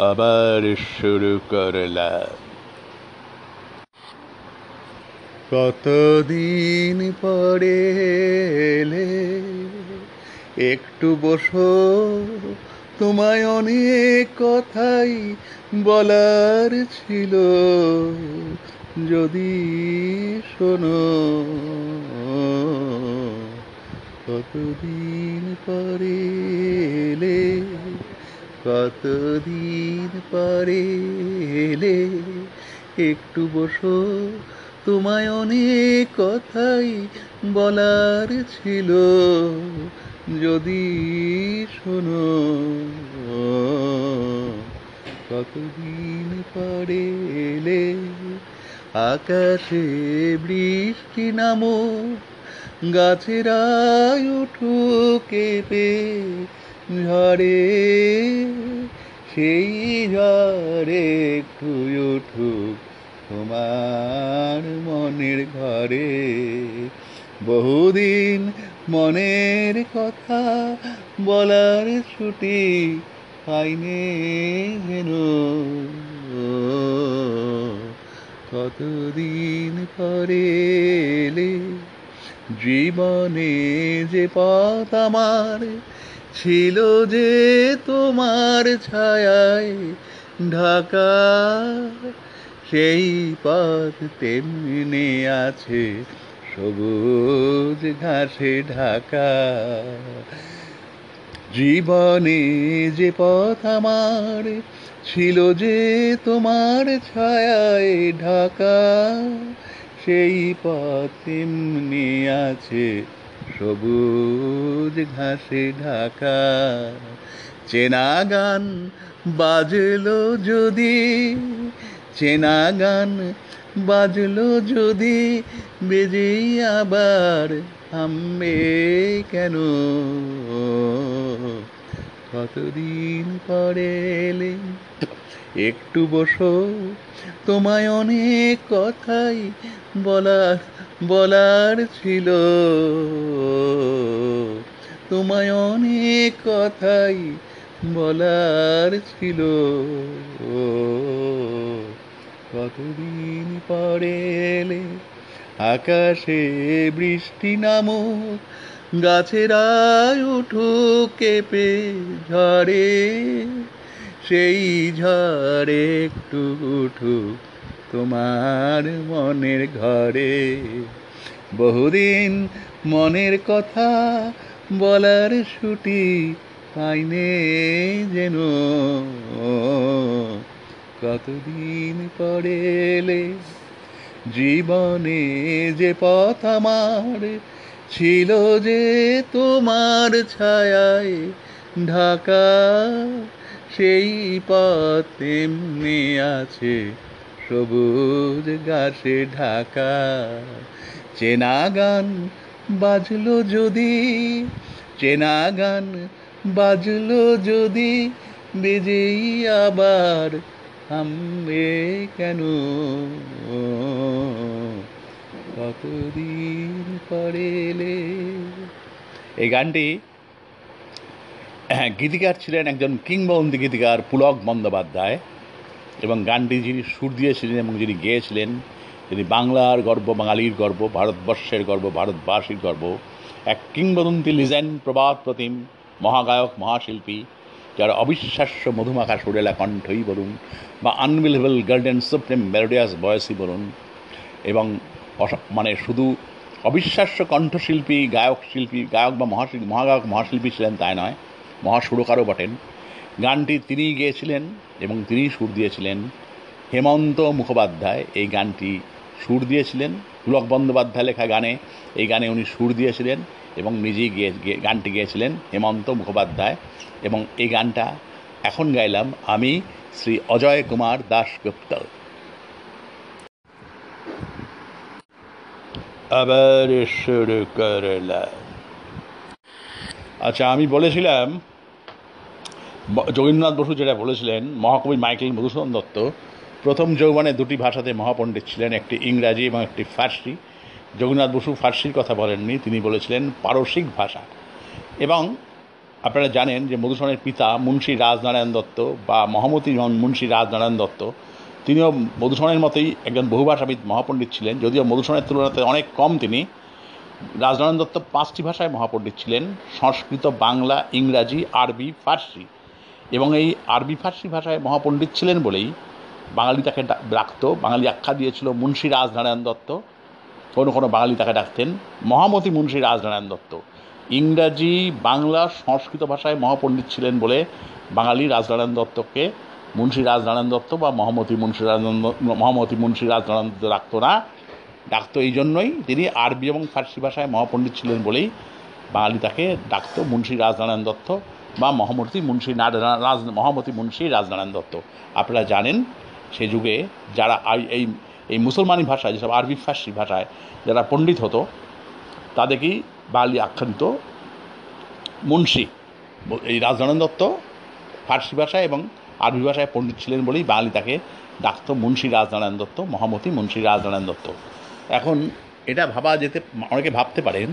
আবার শুরু করলাম। কতদিন পরে এলে একটু বসো, তোমায় অনেক কথাই বলার ছিল। যদি শোনো, কতদিন পরে এলে কতদিন পরে এলে? একটু বসো, তোমায় অনেক কথাই বলার ছিল। যদি শোনো, কতদিন পরে এলে? আকাশে বৃষ্টি নামো গাছেরা উঠু কেঁপে ঝড়ে, সেই ঝড়ে একটু উঠুক তোমার মনের ঘরে। বহুদিন মনের কথা বলার ছুটি পাইনে যেন। কতদিন পরে জীবনে যে পথ আমার ছিল যে তোমার ছায়ায় ঢাকা, সেই পথ তেমনি আছে সবুজ ঘাসে ঢাকা। জীবনে যে পথ আমার ছিল যে তোমার ছায়ায় ঢাকা, সেই পথ তেমনি আছে সবুজ ঘাসে ঢাকা। চেনা গান বাজলো যদি, চেনা গান বাজলো যদি, বেজেই আবার থামবে কেন? কতদিন পরে এলে? একটু বসো, তোমায় অনেক কথাই বলার বলার ছিল। তোমায় অনেক কথাই বলার ছিল। কতদিন পরে এলে আকাশে বৃষ্টি নামুক গাছেরা উঠু কেঁপে ঝড়ে সেই ঝড়ে একটু উঠুক তোমার মনের ঘরে। বহুদিন মনের কথা বলার ছুটি পাইনে যেন। কতদিন পরে এলে জীবনে যে পথ আমার ছিল যে তোমার ছায়ায় ঢাকা, সেই পথ তেমনি আছে। সবুজ গাছে ঢাকা। চেনা গান বাজলো যদি, চেনা গান বাজলো যদি, বেজেই আবার থামবে কেন? কতদিন পরে এই গানটি গীতিকার ছিলেন একজন কিংবদন্তি গীতিকার পুলক বন্দ্যোপাধ্যায়। এবং গানটি যিনি সুর দিয়েছিলেন এবং যিনি গেয়েছিলেন, তিনি বাংলার গর্ব, বাঙালির গর্ব, ভারতবর্ষের গর্ব, ভারতবাসীর গর্ব, এক কিংবদন্তি লিজেন্ড প্রবাদ প্রতিম, মহাগায়ক, মহাশিল্পী, যার অবিশ্বাস্য মধুমাখা সুরেলা কণ্ঠই বলুন বা আনবিলেবল গার্ডেন সুপ্রিম মেলোডিয়াস বয়সই বলুন এবং মানে শুধু অবিশ্বাস্য কণ্ঠশিল্পী, গায়ক শিল্পী, গায়ক বা মহাশিল্পী, মহাগায়ক, মহাশিল্পী ছিলেন তাই নয়, মহাসুরকারও বটেন। গানটি তিনিই গেয়েছিলেন এবং তিনিই সুর দিয়েছিলেন। হেমন্ত মুখোপাধ্যায় এই গানটি সুর দিয়েছিলেন। পুলক বন্দ্যোপাধ্যায় লেখা গানে এই গানে উনি সুর দিয়েছিলেন এবং নিজেই গিয়ে গানটি গেয়েছিলেন হেমন্ত মুখোপাধ্যায়। এবং এই গানটা এখন গাইলাম আমি শ্রী অজয় কুমার দাশগুপ্ত আবার শুরু করলাম। আচ্ছা আমি বলেছিলাম যোগীন্দ্রনাথ বসু যেটা বলেছিলেন, মহাকবি মাইকেল মধুসূদন দত্ত, প্রথম যৌবনে দুটি ভাষাতে মহাপণ্ডিত ছিলেন, একটি ইংরাজি এবং একটি ফার্সি। যোগীনাথ বসু ফার্সির কথা বলেননি, তিনি বলেছিলেন পারসিক ভাষা। এবং আপনারা জানেন যে মধুসূদনের পিতা মুন্সী রাজনারায়ণ দত্ত বা মহামতি মুন্সী রাজনারায়ণ দত্ত, তিনিও মধুসূদনের মতোই একজন বহুভাষাবিদ মহাপণ্ডিত ছিলেন, যদিও মধুসূদনের তুলনাতে অনেক কম তিনি। রাজনারায়ণ দত্ত পাঁচটি ভাষায় মহাপণ্ডিত ছিলেন, সংস্কৃত, বাংলা, ইংরাজি, আরবি, ফার্সি। এবং এই আরবি ফার্সি ভাষায় মহাপণ্ডিত ছিলেন বলেই বাঙালি তাকে ডাকতো। বাঙালি আখ্যা দিয়েছিল মুন্সী রাজনারায়ণ দত্ত। কোনো কোনো বাঙালি তাকে ডাকতেন মহামতি মুন্সী রাজনারায়ণ দত্ত। ইংরাজি, বাংলা, সংস্কৃত ভাষায় মহাপণ্ডিত ছিলেন বলে বাঙালি রাজনারায়ণ দত্তকে মুন্সী রাজনারায়ণ দত্ত বা মহামতি মুন্সী রাজনারায়ণ মহামতি মুন্সী রাজনারায়ণ দত্ত ডাকতো না। ডাকতো এই জন্যই তিনি আরবি এবং ফার্সি ভাষায় মহাপণ্ডিত ছিলেন বলেই বাঙালি তাকে ডাকতো মুন্সী রাজনারায়ণ দত্ত। বা মহামতি মুন্সী রাজ মহামতি মুন্সী রাজনারায়ণ দত্ত। আপনারা জানেন, সে যুগে যারা এই এই মুসলমানি ভাষায়, যেসব আরবি ফার্সি ভাষায় যারা পণ্ডিত হতো, তাদেরকেই বাঙালি আখ্যান্ত মুন্সী। এই রাজনারায়ণ দত্ত ফার্সি ভাষায় এবং আরবি ভাষায় পণ্ডিত ছিলেন বলেই বাঙালি তাকে ডাকত মুন্সী রাজনারায়ণ দত্ত মহামতি মুন্সী রাজনারায়ণ দত্ত। এখন এটা ভাবা যেতে, অনেকে ভাবতে পারেন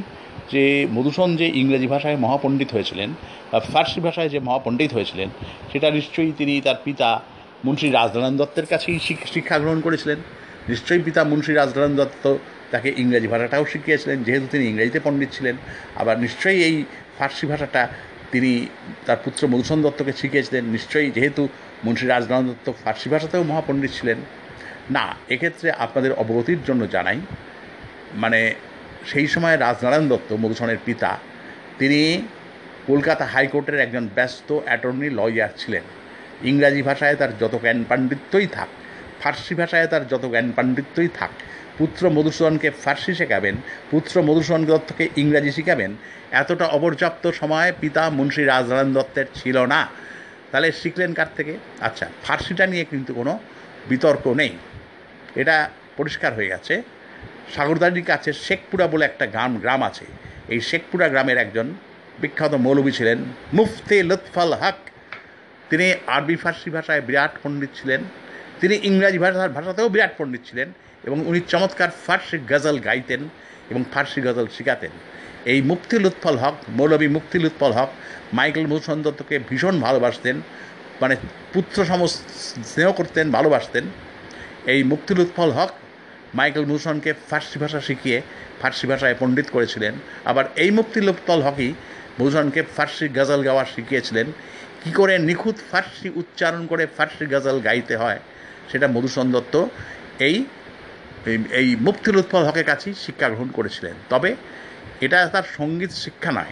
যে মধুসূদন যে ইংরেজি ভাষায় মহাপণ্ডিত হয়েছিলেন বা ফার্সি ভাষায় যে মহাপণ্ডিত হয়েছিলেন, সেটা নিশ্চয়ই তিনি তার পিতা মুন্সী রাজনারায়ণ দত্তের কাছেই শিক্ষা গ্রহণ করেছিলেন। নিশ্চয়ই পিতা মুন্সী রাজনারায়ণ দত্ত তাকে ইংরেজি ভাষাটাও শিখিয়েছিলেন, যেহেতু তিনি ইংরেজিতে পণ্ডিত ছিলেন। আবার নিশ্চয়ই এই ফার্সি ভাষাটা তিনি তার পুত্র মধুসূদন দত্তকে শিখিয়েছিলেন। নিশ্চয়ই যেহেতু মুন্সী রাজনারায়ণ দত্ত ফার্সি ভাষাতেও মহাপণ্ডিত ছিলেন। না, এক্ষেত্রে আপনাদের অবগতির জন্য জানাই মানে সেই সময় রাজনারায়ণ দত্ত মধুসূদনের পিতা, তিনি কলকাতা হাইকোর্টের একজন ব্যস্ত অ্যাটর্নি লয়ার ছিলেন। ইংরাজি ভাষায় তার যত জ্ঞান পাণ্ডিত্যই থাক, ফার্সি ভাষায় তার যত জ্ঞান পাণ্ডিত্যই থাক, পুত্র মধুসূদনকে ফার্সি শেখাবেন, পুত্র মধুসূদন দত্তকে ইংরাজি শেখাবেন, এতটা অপর্যাপ্ত সময় পিতা মুন্সী রাজনারায়ণ দত্তের ছিল না। তাহলে শিখলেন কার থেকে? আচ্ছা ফার্সিটা নিয়ে কিন্তু কোনো বিতর্ক নেই। এটা পরিষ্কার হয়ে গেছে। সাগরদারির কাছে শেখপুরা বলে একটা গ্রাম গ্রাম আছে। এই শেখপুরা গ্রামের একজন বিখ্যাত মৌলবী ছিলেন, মুফতি লুৎফল হক। তিনি আরবি ফার্সি ভাষায় বিরাট পণ্ডিত ছিলেন। তিনি ইংরাজি ভাষার ভাষাতেও বিরাট পণ্ডিত ছিলেন এবং উনি চমৎকার ফার্সি গজল গাইতেন এবং ফার্সি গজল শিখাতেন। এই মুক্তি লুৎফল হক, মৌলবী মুক্তি লুৎফল হক মাইকেল মধুসূদন দত্তকে ভীষণ ভালোবাসতেন মানে পুত্র সম, স্নেহ করতেন, ভালোবাসতেন। এই মুক্তি লুৎফল হক মাইকেল মধুসূদনকে ফার্সি ভাষা শিখিয়ে ফার্সি ভাষায় পণ্ডিত করেছিলেন। আবার এই মুক্তি লুৎফল হকই মধুসূদনকে ফার্সি গজল গাওয়া শিখিয়েছিলেন। কী করে নিখুঁত ফার্সি উচ্চারণ করে ফার্সি গজল গাইতে হয় সেটা মধুসূদন দত্ত এই, এই- মুক্তি লুৎফল হকের কাছেই শিক্ষা গ্রহণ করেছিলেন। তবে এটা তার সংগীত শিক্ষা নয়।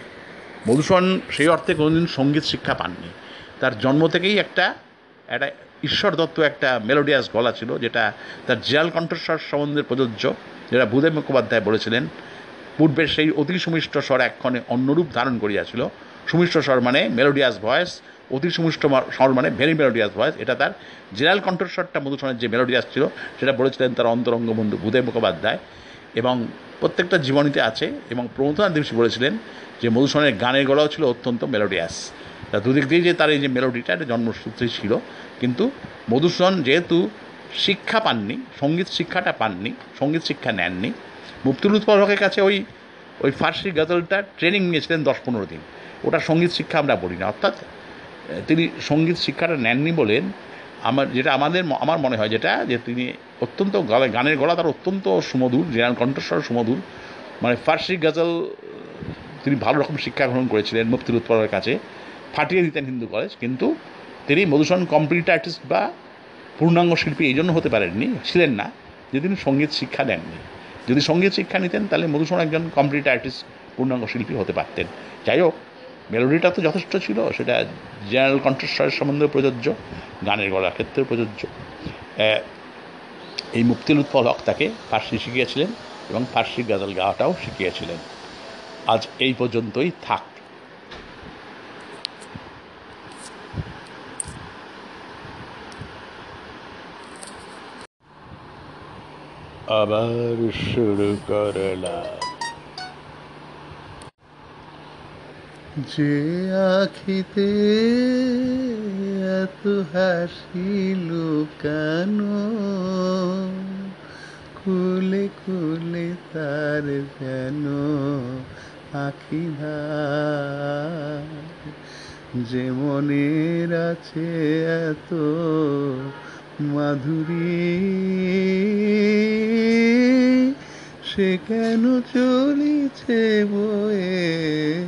মধুসূদন সেই অর্থে কোনোদিন সংগীত শিক্ষা পাননি। তার জন্ম থেকেই একটা একটা ঈশ্বর দত্ত একটা মেলোডিয়াস গলা ছিল, যেটা তার জিয়াল কণ্ঠস্বর সম্বন্ধে প্রযোজ্য, যেটা ভূদেব মুখোপাধ্যায় বলেছিলেন, পূর্বের সেই অতি সুমিষ্ট স্বর এক্ষণে অন্যরূপ ধারণ করিয়াছিল। সুমিষ্ট স্বর মানে মেলোডিয়াস ভয়েস অতি সুমিষ্ট স্বর মানে ভেরি মেলোডিয়াস ভয়েস এটা তার জেনারেল কণ্ঠস্বরটা মধুসূদনের যে মেলোডিয়াস ছিল, সেটা বলেছিলেন তার অন্তরঙ্গ বন্ধু ভূদেব মুখোপাধ্যায়। এবং প্রত্যেকটা জীবনীতে আছে, এবং প্রমোদনাথ দিবসী বলেছিলেন যে মধুসূদনের গানের গলাও ছিল অত্যন্ত মেলোডিয়াস তা দুদিক দিয়ে যে তার এই যে মেলোডিটা এটা জন্মসূত্রেই ছিল। কিন্তু মধুসূদন যেহেতু শিক্ষা পাননি, সংগীত শিক্ষাটা পাননি, সংগীত শিক্ষা নেননি মুফতুল উৎপল হকের কাছে ওই ওই ফার্সি গজলটা ট্রেনিং নিয়েছিলেন দশ পনেরো দিন। ওটা সংগীত শিক্ষা আমরা বলি না অর্থাৎ তিনি সংগীত শিক্ষাটা নেননি বলেন, আমার, যেটা আমাদের আমার মনে হয় যেটা, যে তিনি অত্যন্ত গানের গলা তার অত্যন্ত সুমধুর, জেনারেল কণ্ঠস্বর সুমধুর। মানে ফার্সি গজল, তিনি ভালো রকম শিক্ষা গ্রহণ করেছিলেন মুফতুল উৎপলের কাছে। ফাটিয়ে দিতেন হিন্দু কলেজ, কিন্তু তিনি মধুসূদন কমপ্লিট আর্টিস্ট বা পূর্ণাঙ্গ শিল্পী এই জন্য হতে পারেননি, ছিলেন না। যে তিনি সংগীত শিক্ষা দেননি। যদি সংগীত শিক্ষা নিতেন, তাহলে মধুসূদন একজন কমপ্লিট আর্টিস্ট পূর্ণাঙ্গ শিল্পী হতে পারতেন। যাই হোক, মেলোডিটা তো যথেষ্ট ছিল, সেটা জেনারেল কণ্ঠস্বরের সম্বন্ধে প্রযোজ্য, গানের গলার ক্ষেত্রে প্রযোজ্য। এই মুক্তিল উৎপল হক তাকে ফার্সি শিখিয়েছিলেন এবং ফার্সি গাজল গাওয়াটাও শিখিয়েছিলেন। আজ এই পর্যন্তই, থাক। আবার শুরু করলাম। যে আখিতে এত হাসি লুকানো, খুলে খুলে তার যেন আখি যে মনের আছে এত মাধুরী, সে কেন চলিছে বয়ে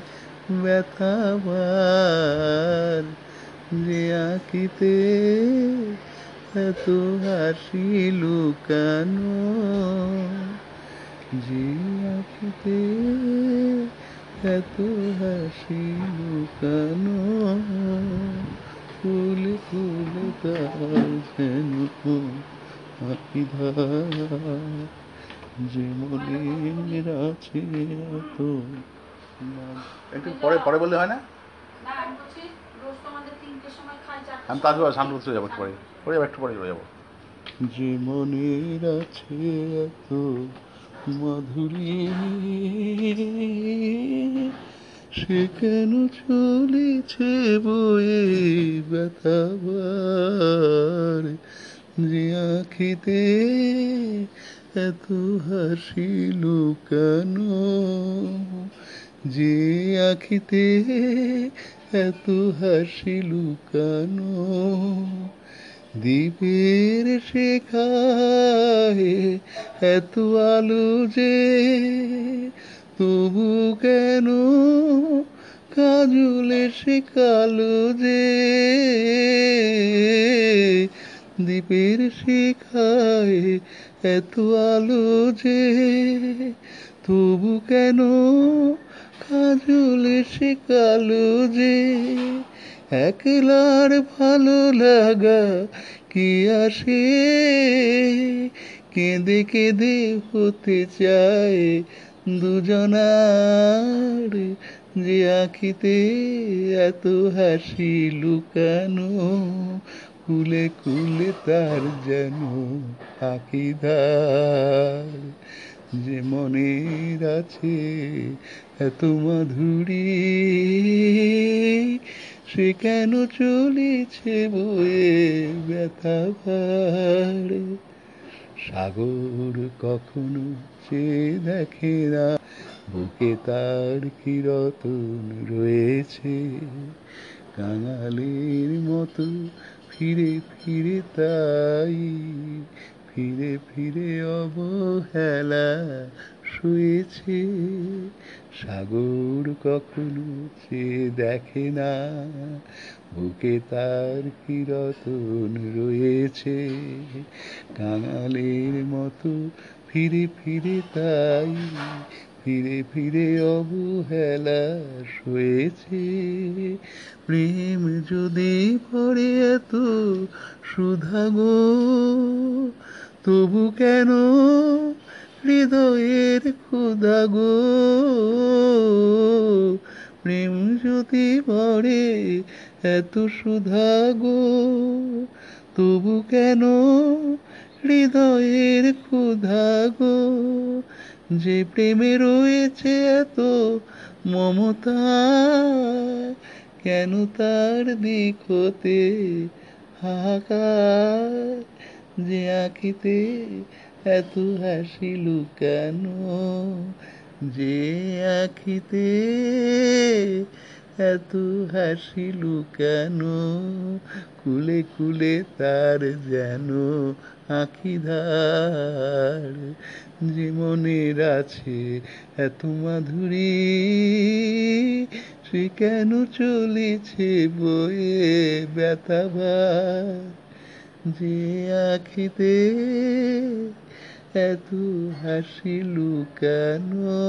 ব্যথাবার যে আঁকিতে এত হাসি লুকানো, যে আঁকিতে এত হাসি লুকানো। ফুল ফুল তার যেন যে মনের আছে এত একটু পরে পরে বললে হয় না? আমি তো আমি তাজু শান্ত চলে যাব একটু পরে। পরে যাব একটু পরে চলে যাব। যে মনের আছে এত মাধুরী সে কেন চলেছে বয়ে ব্যথাবার যে আখিতে এত হাসি লুকানো, যে আখিতে এত হাসি লুকানো, দ্বীপের শেখায় এত আলো যে তবু কেন কাজলে সে কালো যে? দ্বীপের শিখায় এত আলো যে? তবু কেন কাজলে সে কালো যে? একলার ভালো লাগা কি আসে? কেঁদে কেঁদে হতে চায় দুজনার যে আখিতে এত হাসি লুকানো, কুলে কুলে তার যেন আকিদার যে মনের আছে এত মাধুরী, সে কেন চলেছে বয়ে ব্যথা ভার? সাগর কখনো সে দেখে না, বুকে তার কিরতন রয়েছে? কাঙালের মতো ফিরে ফিরে তাই, ফিরে ফিরে অবহেলা শুয়েছে, সাগর কখনো সে দেখে না। বুকে তার কিরতন রয়েছে, কাঙালের মতো ফিরে ফিরে তাই, ফিরে ফিরে অবহেলা শুয়েছে। প্রেম যদি পড়ে এত সুধা গো তবু কেন হৃদয়ের ক্ষুধা গো। প্রেম যদি পড়ে, এত সুধা গো। তবু কেন হৃদয়ের ক্ষুধা গো? যে প্রেমে রয়েছে এত মমতা, কেন তার দিক হতে হাহাকার যে আঁকিতে এত হাসি লুকানো যে আঁখিতে, এত হাসি লুকানো কুলে কুলে তার যেন আখিধার যে মনের আছে এত মাধুরী, সে কেন চলেছে বয়ে ব্যথাবার যে আখিতে এত হাসি লুকানো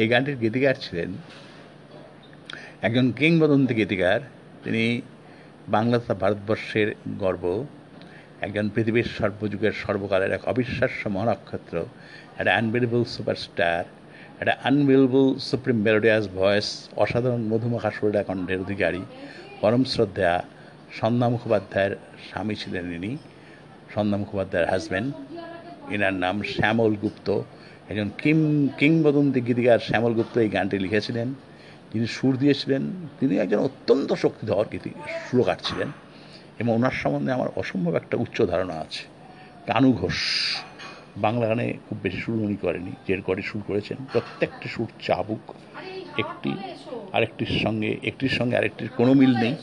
এই গানটির গীতিকার ছিলেন একজন কিংবদন্তি গীতিকার। তিনি বাংলা তথা ভারতবর্ষের গর্ব, একজন পৃথিবীর সর্বযুগের সর্বকালের এক অবিশ্বাস্য মহানক্ষত্র, একটা আনবিলেবল সুপারস্টার একটা আনবিলেবল সুপ্রিম মেলোডিয়াস ভয়েস অসাধারণ মধুমাখা সুরডা কণ্ঠের অধিকারী, পরম শ্রদ্ধা, সন্ধ্যা মুখোপাধ্যায়ের স্বামী ছিলেন ইনি সন্ধ্যা মুখোপাধ্যায়ের হাজব্যান্ড এনার নাম শ্যামল গুপ্ত। একজন কিং, কিংবদন্তি গীতিকার শ্যামল গুপ্ত এই গানটি লিখেছিলেন। যিনি সুর দিয়েছিলেন। তিনি একজন অত্যন্ত শক্তিধর গীতি সুরকার ছিলেন এবং ওনার সম্বন্ধে আমার অসম্ভব একটা উচ্চ ধারণা আছে। কানু ঘোষ, বাংলা গানে খুব বেশি সুর উনি করেনি যে কটি সুর করেছেন। প্রত্যেকটি সুর চাবুক, একটি, আরেকটির সঙ্গে, একটির সঙ্গে আরেকটির কোনো মিল নেই।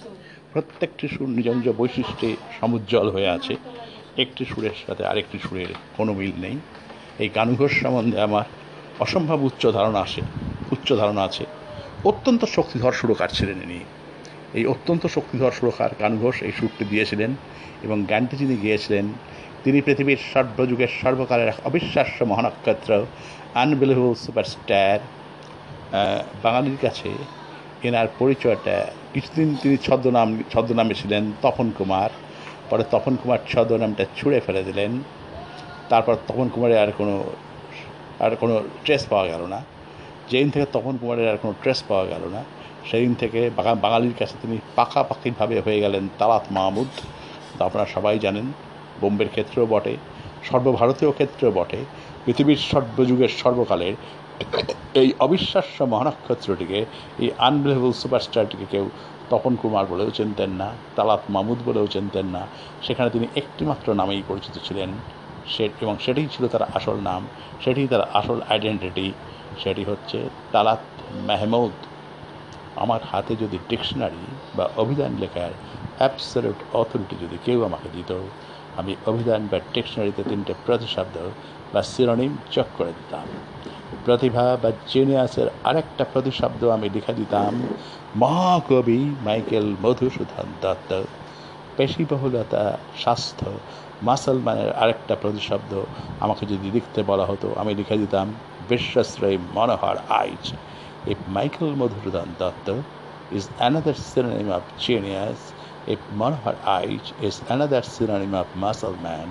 প্রত্যেকটি সুর নিজ নিজ বৈশিষ্ট্যে সমুজ্জ্বল হয়ে আছে। একটি সুরের সাথে আরেকটি সুরের কোনো মিল নেই। এই গানঘোষ সম্বন্ধে আমার অসম্ভব উচ্চ ধারণা আসে, উচ্চ ধারণা আছে। অত্যন্ত শক্তিধর সুরকার ছিলেন ইনি। এই অত্যন্ত শক্তিধর সুরকার গানঘোষ এই সুরটি দিয়েছিলেন এবং গানটি যিনি গিয়েছিলেন, তিনি পৃথিবীর সর্বযুগের সর্বকালের এক অবিশ্বাস্য মহানক্ষত্র আনবিলিভেবল সুপারস্টার বাঙালির কাছে এনার পরিচয়টা, কিছুদিন তিনি ছদ্মনাম, ছদ্মনামে ছিলেন তপন কুমার। পরে তপন কুমার ছদ্মনামটা ছুঁড়ে ফেলে দিলেন। তারপর তপন কুমারের আর কোনো আর কোনো ট্রেস পাওয়া গেল না। যেদিন থেকে তপন কুমারের আর কোনো ট্রেস পাওয়া গেল না, সেদিন থেকে বাঙা- বাঙালির কাছে তিনি পাকাপাকিভাবে হয়ে গেলেন তালাত মাহমুদ। আপনারা সবাই জানেন, বোম্বের ক্ষেত্রেও বটে, সর্বভারতীয় ক্ষেত্রেও বটে। পৃথিবীর সর্বযুগের সর্বকালের এই অবিশ্বাস্য মহানক্ষত্রটিকে, এই আনবিলেবল সুপারস্টারটিকে কেউ তপন কুমার বলেও চিনতেন না, তালাত মাহমুদ বলেও চিনতেন না। সেখানে তিনি একটিমাত্র নামেই পরিচিত ছিলেন। সে এবং সেটাই ছিল তার আসল নাম। সেটাই তার আসল আইডেন্টিটি সেটি হচ্ছে তালাত মেহমুদ। আমার হাতে যদি ডিকশনারি বা অভিধান লেখার অ্যাবসলিউট অথরিটি যদি কেউ আমাকে দিত, আমি অভিধান বা ডিকশনারিতে তিনটে প্রতিশব্দ বা সিরোনিম চক করে দিতাম। প্রতিভা বা জিনিয়াসের আরেকটা প্রতিশব্দ আমি লিখে দিতাম মহাকবি মাইকেল মধুসূদন দত্ত পেশিবহুলতা স্বাস্থ্য মাসলমানের আরেকটা প্রতিশব্দ আমাকে যদি লিখতে বলা হতো, আমি লিখে দিতাম বিশ্বশ্রয় Manohar Aich if Michael Madhusudan Dutt is another synonym of genius if Manohar Aich is another synonym of muscle man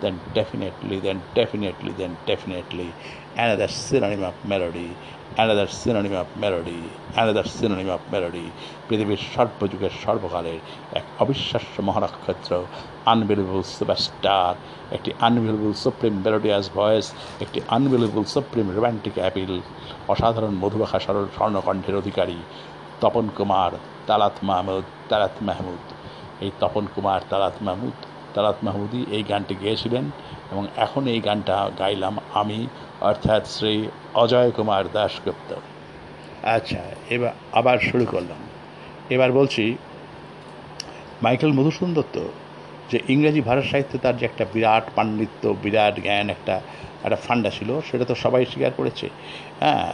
then definitely then definitely then definitely another synonym of melody another synonym of melody, another synonym of melody. পৃথিবীর সর্বযুগের সর্বকালের এক অবিশ্বাস্য মহানক্ষত্র unbelievable superstar একটি unbelievable supreme melodious voice একটি unbelievable supreme romantic appeal অসাধারণ মধুবাখা সরল স্বর্ণকণ্ঠের অধিকারী তপন কুমার তালাত মাহমুদ তালাত মাহমুদ এই তপন কুমার তালাত মাহমুদ তালাত মাহমুদই এই গানটি গেয়েছিলেন এবং এখন এই গানটা গাইলাম আমি অর্থাৎ শ্রী অজয় কুমার দাশগুপ্ত। আচ্ছা এবার আবার শুরু করলাম। এবার বলছি, মাইকেল মধুসূদন দত্ত যে ইংরেজি ভাষা সাহিত্যে তার যে একটা বিরাট পাণ্ডিত্য, বিরাট জ্ঞান, একটা একটা ফান্ডা ছিল, সেটা তো সবাই স্বীকার করেছে। হ্যাঁ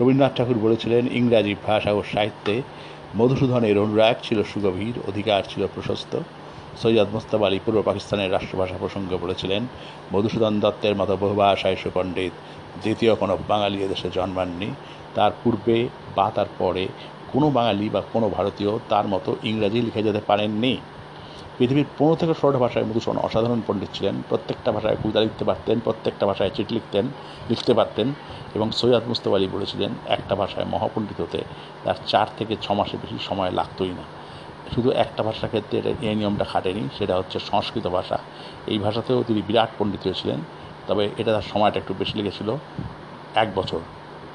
রবীন্দ্রনাথ ঠাকুর বলেছিলেন, ইংরাজি ভাষা ও সাহিত্যে মধুসূদনের অনুরাগ ছিল সুগভীর, অধিকার ছিল প্রশস্ত। সৈয়দ মোস্তাব আলী পূর্ব পাকিস্তানের রাষ্ট্রভাষা প্রসঙ্গে বলেছিলেন, মধুসূদন দত্তের মতো বহুভাষায় সুপণ্ডিত দ্বিতীয় কোনো বাঙালি এদেশে জন্মাননি। তার পূর্বে বা তার পরে কোনো বাঙালি বা কোনো ভারতীয় তার মতো ইংরাজি লিখে যেতে পারেননি। পৃথিবীর পনেরো থেকে ষোলোটা ভাষায় মধুসূদন অসাধারণ পণ্ডিত ছিলেন, প্রত্যেকটা ভাষায় কবিতা লিখতে পারতেন, প্রত্যেকটা ভাষায় চিঠি লিখতেন, লিখতে পারতেন এবং সৈয়দ মুস্তফ আলী বলেছিলেন, একটা ভাষায় মহাপণ্ডিত হতে তার চার থেকে ছ মাসের বেশি সময় লাগতই না। শুধু একটা ভাষার ক্ষেত্রে এটা এই নিয়মটা খাটেনি, সেটা হচ্ছে সংস্কৃত ভাষা। এই ভাষাতেও তিনি বিরাট পণ্ডিত হয়েছিলেন, তবে এটা তার সময়টা একটু বেশি লেগেছিল। এক বছর।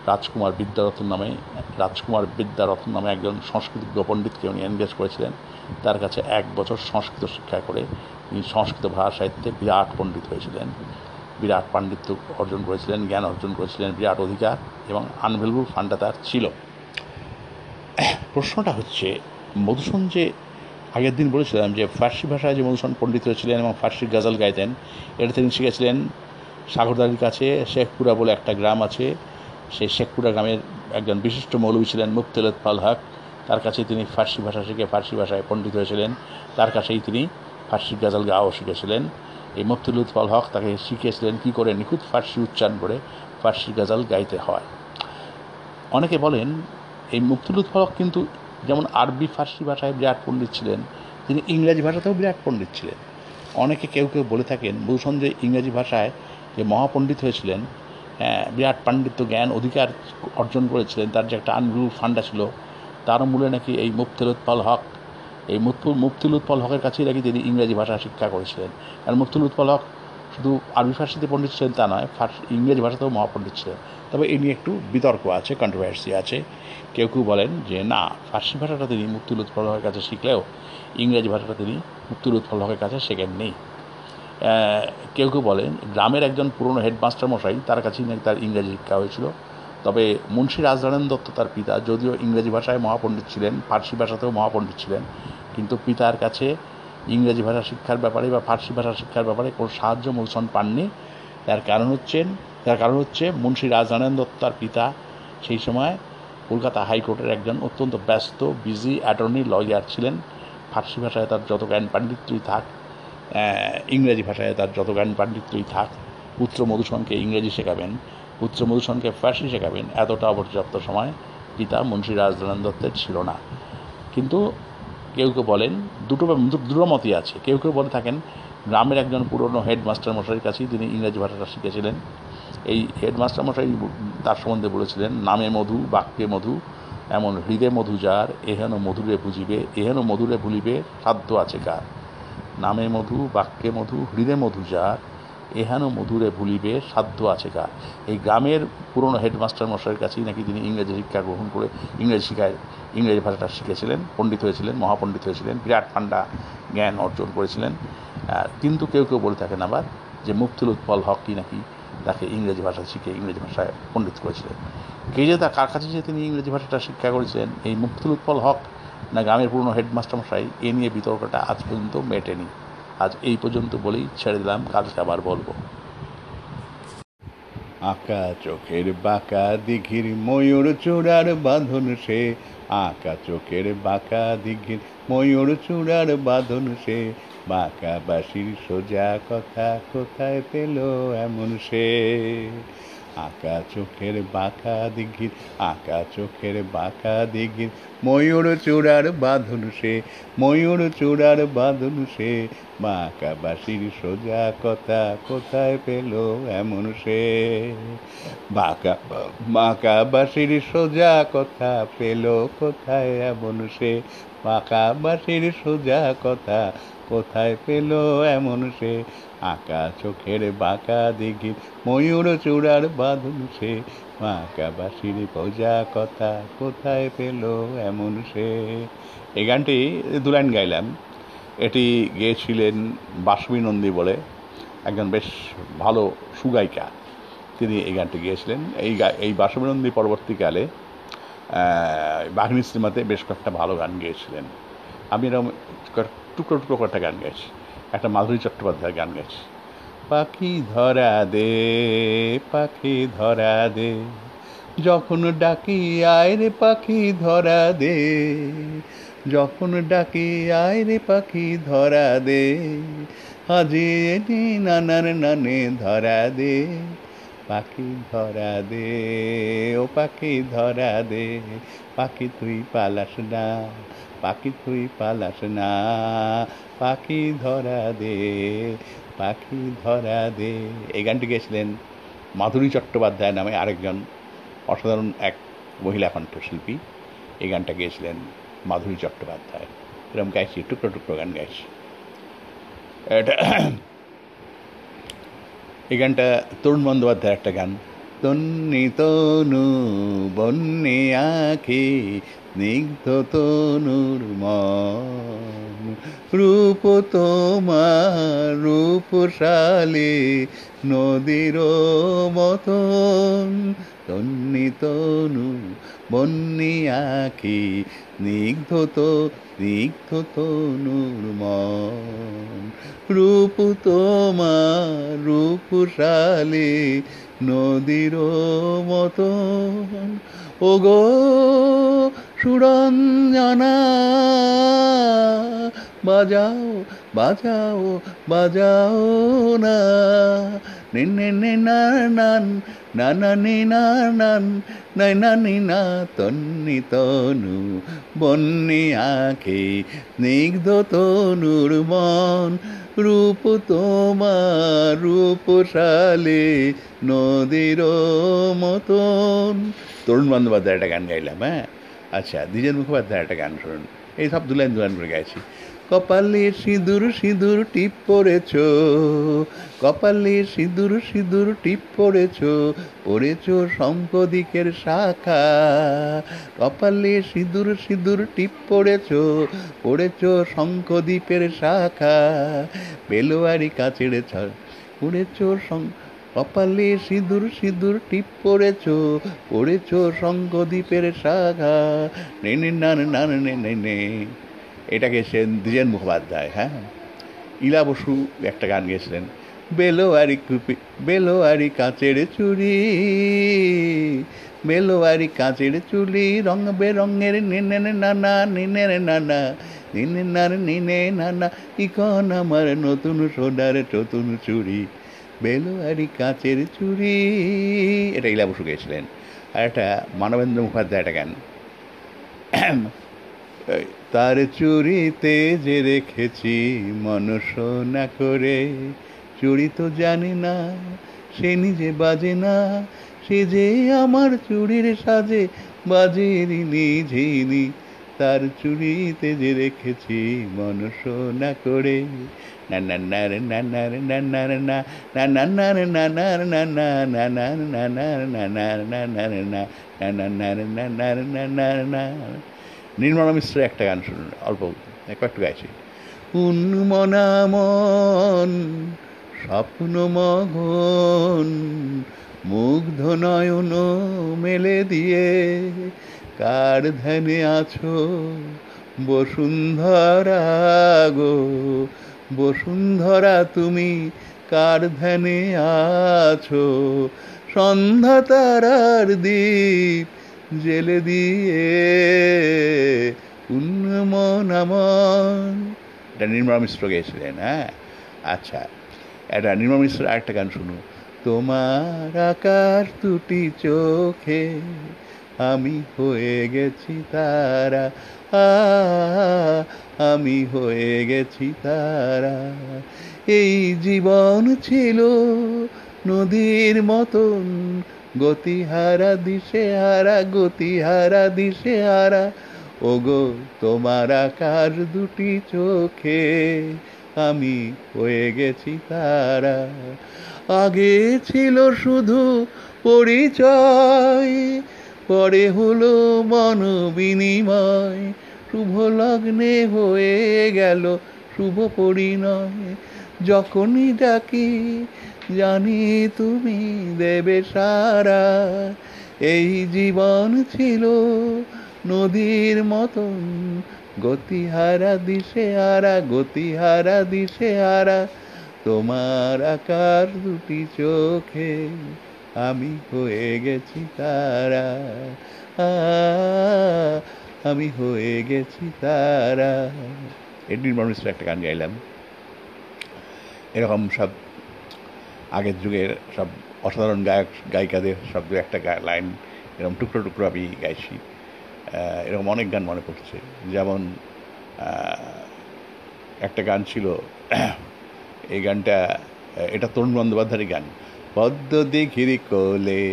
রাজকুমার বিদ্যারত্ন নামে, রাজকুমার বিদ্যারত্ন নামে একজন সংস্কৃতজ্ঞ পণ্ডিতকে উনি এনগেজ করেছিলেন। তার কাছে এক বছর সংস্কৃত শিক্ষা করে তিনি সংস্কৃত ভাষা সাহিত্যে বিরাট পণ্ডিত হয়েছিলেন। বিরাট পাণ্ডিত্য অর্জন করেছিলেন, জ্ঞান অর্জন করেছিলেন, বিরাট অধিকার এবং আনভেলবুল ফান্ডা তার ছিল। প্রশ্নটা হচ্ছে মধুসূদন যে আগের দিন বলেছিলাম যে ফার্সি ভাষায় যে মধুসূদন পণ্ডিত হয়েছিলেন এবং ফার্সি গজল গাইতেন, এটা তিনি শিখেছিলেন সাগরদারির কাছে, শেখপুরা বলে একটা গ্রাম আছে। সেই শেখপুরা গ্রামের একজন বিশিষ্ট মৌলবী ছিলেন মুফতেলত পাল হক। তার কাছে তিনি ফার্সি ভাষা শিখে ফার্সি ভাষায় পণ্ডিত হয়েছিলেন। তার কাছেই তিনি ফার্সি গজল গাওয়াও শিখেছিলেন। এই মুফতুল পাল হক তাকে শিখিয়েছিলেন কী করে নিখুঁত ফার্সি উচ্চারণ করে ফার্সি গজল গাইতে হয়। অনেকে বলেন, এই মুফতুল হক কিন্তু যেমন আরবি ফার্সি ভাষায় বিরাট পণ্ডিত ছিলেন, তিনি ইংরাজি ভাষাতেও বিরাট পণ্ডিত ছিলেন। অনেকে কেউ কেউ বলে থাকেন, ভূষণ যে ইংরাজি ভাষায় যে মহাপণ্ডিত হয়েছিলেন হ্যাঁ বিরাট পাণ্ডিত্য জ্ঞান অধিকার অর্জন করেছিলেন, তার যে একটা আনরুল ফান্ডা ছিল, তার মূলে নাকি এই মুফতুল উৎপল হক, এই মুফতুল মুফতুল উৎপল হকের কাছেই নাকি তিনি ইংরাজি ভাষা শিক্ষা করেছিলেন। আর মুফতুল উৎপল হক শুধু আরবি ফার্সিতে পণ্ডিত ছিলেন তা নয়, ফার্সি, ইংরেজি ভাষাতেও মহাপণ্ডিত ছিলেন। তবে এই নিয়ে একটু বিতর্ক আছে কন্ট্রোভার্সি আছে। কেউ কেউ বলেন যে, না, ফার্সি ভাষাটা তিনি মুফতুল উৎপল হকের কাছে শিখলেও ইংরেজি ভাষাটা তিনি মুফতুল উৎপল হকের কাছে শেখেননি। কেউ কেউ বলেন, গ্রামের একজন পুরনো হেডমাস্টার মশাই, তার কাছেই নাকি তার ইংরেজি শিক্ষা হয়েছিল। তবে মুন্সী রাজনারায়ণ দত্ত তার পিতা, যদিও ইংরেজি ভাষায় মহাপণ্ডিত ছিলেন, ফার্সি ভাষাতেও মহাপণ্ডিত ছিলেন, কিন্তু পিতার কাছে ইংরেজি ভাষা শিক্ষার ব্যাপারে বা ফার্সি ভাষা শিক্ষার ব্যাপারে কোনো সাহায্য মূলসন পাননি। তার কারণ হচ্ছেন তার কারণ হচ্ছে মুন্সী রাজনারায়ণ দত্ত তার পিতা সেই সময় কলকাতা হাইকোর্টের একজন অত্যন্ত ব্যস্ত, বিজি অ্যাটর্নি লয়ার ছিলেন। ফার্সি ভাষায় তার যত জ্ঞান পাণ্ডিত্যই থাক ইংরেজি ভাষায় তার যত জ্ঞান পাণ্ডিত্যই থাক, পুত্র মধুসূদনকে ইংরেজি শেখাবেন, পুত্র মধুসূদনকে ফার্সি শেখাবেন, এতটা অপর্যাপ্ত সময় পিতা মুন্সী রাজনারায়ণ দত্তের ছিল না। কিন্তু কেউ কেউ বলেন, দুটো দুটো মতই আছে। কেউ কেউ বলে থাকেন, গ্রামের একজন পুরনো হেডমাস্টার মশাইয়ের কাছেই তিনি ইংরেজি ভাষাটা শিখেছিলেন। এই হেডমাস্টার মশাই তার সম্বন্ধে বলেছিলেন, নামে মধু, বাক্যে মধু, এমন হৃদে মধু যার, এহেন মধুরে বুঝিবে, এহেন মধুরে ভুলিবে, সাধ্য আছে কার। নামে মধু, বাক্যে মধু, হৃদে মধু যার এহেন মধুরে ভুলিবে সাধ্য আছে কার। এই গ্রামের পুরনো হেডমাস্টার মশাইয়ের কাছেই নাকি তিনি ইংরেজি শিক্ষা গ্রহণ করে ইংরেজি শিক্ষায় ইংরেজি ভাষাটা শিখেছিলেন, পণ্ডিত হয়েছিলেন, মহাপণ্ডিত হয়েছিলেন, বিরাট ঠান্ডা জ্ঞান অর্জন করেছিলেন। কিন্তু কেউ কেউ বলে থাকেন আবার যে মুফতুল উৎপল হক কি নাকি তাকে ইংরেজি ভাষা শিখে ইংরেজি ভাষায় পণ্ডিত করেছিলেন। কে যে তা, কার কাছে যে তিনি ইংরেজি ভাষাটা শিক্ষা করেছিলেন, এই মুফতুল উৎপল হক না গ্রামের পুরনো হেডমাস্টার মশাই, এ নিয়ে বিতর্কটা আজ পর্যন্ত মেটেনি। আজ এই পর্যন্ত বলেই ছেড়ে দিলাম, কালকে আবার বলব। আঁকা চোখের বাঁকা, দিঘির ময়ূর চূড়ার বাঁধন সে। আঁকা চোখের বাঁকা, দিঘির ময়ূর চূড়ার বাঁধন সে। বাঁকা বাসির সোজা কথা কোথায় পেল এমন সে? আঁকা চোখের বাঁকা দিঘির, আঁকা চোখের বাঁকা দিঘির। ময়ূর চূড়ার বাঁধন সে, ময়ূর চূড়ার বাঁধন সে। বাঁকা বাসির সোজা কথা কোথায় পেল এমন সে? বাঁকা বাঁকা বাসির সোজা কথা পেল কোথায় এমন সে? বাঁকা বাসির সোজা কথা কোথায় পেল এমন সে? আঁকা চোখের বাঁকা দিঘির ময়ূর চূড়ার বাঁধন সে। বাঁকা বাসির বোঝা কথা কোথায় পেল এমন সে? এই গানটি দু লাইন গাইলাম। এটি গেয়েছিলেন বাসবী নন্দী বলে একজন বেশ ভালো সুগায়িকা। তিনি এই গানটি গিয়েছিলেন। এই গা এই বাসবী নন্দী পরবর্তীকালে বাঘিনী সিনেমাতে বেশ কয়েকটা ভালো গান গেয়েছিলেন। আমি এরকম টুকরো টুকরো কয়েকটা গান গেয়েছি। একটা মাধুরী চট্টোপাধ্যায় গান গাইছে পাখি ধরা দে, পাখি ধরা দে, যখন ডাকি আয় রে পাখি ধরা দে, যখন ডাকি আয় রে পাখি ধরা দে হাজে নানার নানে ধরা দে। পাখি ধরা দে, ও পাখি ধরা দে, পাখি তুই পালাস না, পাখি তুই পালাস না, পাখি ধরা দে, পাখি ধরা দে। এই গানটি গেয়েছিলেন মাধুরী চট্টোপাধ্যায় নামে আরেকজন অসাধারণ এক মহিলা কণ্ঠশিল্পী। এই গানটা গেয়েছিলেন মাধুরী চট্টোপাধ্যায়। এরকম গাইছি, টুকরো টুকরো গান গাইছি। এটা এই গানটা তরুণ বন্দ্যোপাধ্যায়ের একটা গান। তন্নি তনু বন্যে আখি, স্নিগ্ধ তনুর রুপ তোমার রূপশালী নদীর মতন। তন্নি তনু বন্যি আখি, স্নিগ্ধ তো, স্নিগ্ধ তনুর মন। রূপ তোমার রূপশালী, নদীর মতন। ও গো সুরঞ্জনা, বাজাও বাজাও বাজাও না। তনু বন্নি আঁখে স্নিগ্ধ তনুর মন রূপ তোমার রূপশালী নদীর মতন তরুণ বন্দ্যোপাধ্যায় একটা গান গাইলাম হ্যাঁ আচ্ছা দ্বিজেন মুখোপাধ্যায় একটা গান শুনুন এই সব দু লাইন দু লাইন করে গাইছি কপালে সিঁদুর সিঁদুর টিপ পড়েছ। কপালে সিঁদুর সিঁদুর টিপ পড়েছ। পড়েছ শঙ্কদিকের শাখা। কপালে সিঁদুর সিঁদুর টিপ পড়েছ। পড়েছ শঙ্কদ্বীপের শাখা। বেলোয়ারি কাছের ছ পড়েছ শং কপালে সিঁদুর সিঁদুর টিপ পড়েছ। পড়েছ শঙ্খদ্বীপের শাখা। নে নে, না নে না, নে নে নে। এটা গেছেন দ্বিজেন মুখোপাধ্যায় হ্যাঁ? ইলা বসু একটা গান গেছিলেন বেলোয়ারি কুপি বেলোয়ারি কাঁচের চুড়ি বেলোয়ারি কাঁচের চুড়ি রং বেরঙের নিনে নানা নিনে নানা নিনে নার নিনে নানা ইকন আমার নতুন সোনার নতুন চুড়ি। বেলোয়ারি কাঁচের চুড়ি, এটা ইলা বসু গেছিলেন আর একটা মানবেন্দ্র মুখোপাধ্যায় একটা গান। তার চুরিতে যে রেখেছি মন না করে চুরি তো জানি না সে নিজে বাজে না সে যে আমার চুরির সাজে বাজেরি নিজেনি তার চুরিতে যে রেখেছি মন না করে না নির্মলা মিশ্রের একটা গান শুনুন, অল্প কয়েকটু গাইছি। উন্মনামন, স্বপ্ন মগন, মুগ্ধ নয়ন মেলে দিয়ে, কার ধ্যানে আছো বসুন্ধরা গো? বসুন্ধরা, তুমি কার ধ্যানে আছো? সন্ধ্যা তারার দ্বীপ জেলে দিয়ে উন্নমন আমন এটা নির্মলা মিশ্র গেছিলেন হ্যাঁ? আচ্ছা এটা নির্মলা মিশ্র আরেকটা গান শুনো। তোমার আকাশ দুটি চোখে আমি হয়ে গেছি তারা। আমি হয়ে গেছি তারা। এই জীবন ছিল নদীর মতন গতিহারা দিশে হারা হারা। ওগো, তোমার আকার দুটি চোখে আমি হয়ে গেছি তারা। আগে ছিল শুধু পরিচয়, পরে হলো মন বিনিময়। শুভ লগ্নে হয়ে গেল শুভ পরিণয়। যখনই ডাকি জানি তুমি দেবে সারা। এই জীবন ছিল নদীর মতন। গতিহারা দিশে হারা গতিহারা দিশে হারা তোমার আকার দুটি চোখে আমি হয়ে গেছি তারা। আমি হয়ে গেছি তারা। এডিন মানুষের একটা গান গাইলাম। এরকম সব আগের যুগের সব অসাধারণ গায়ক, গায়িকাদের সব দু একটা লাইন, এরকম টুকরো টুকরো আমি গাইছি। এরকম অনেক গান মনে পড়ছে যেমন একটা গান ছিল, এই গানটা এটা তরুণ বন্দ্যোপাধ্যায়ের গান। পদ্ম দিঘির কোলে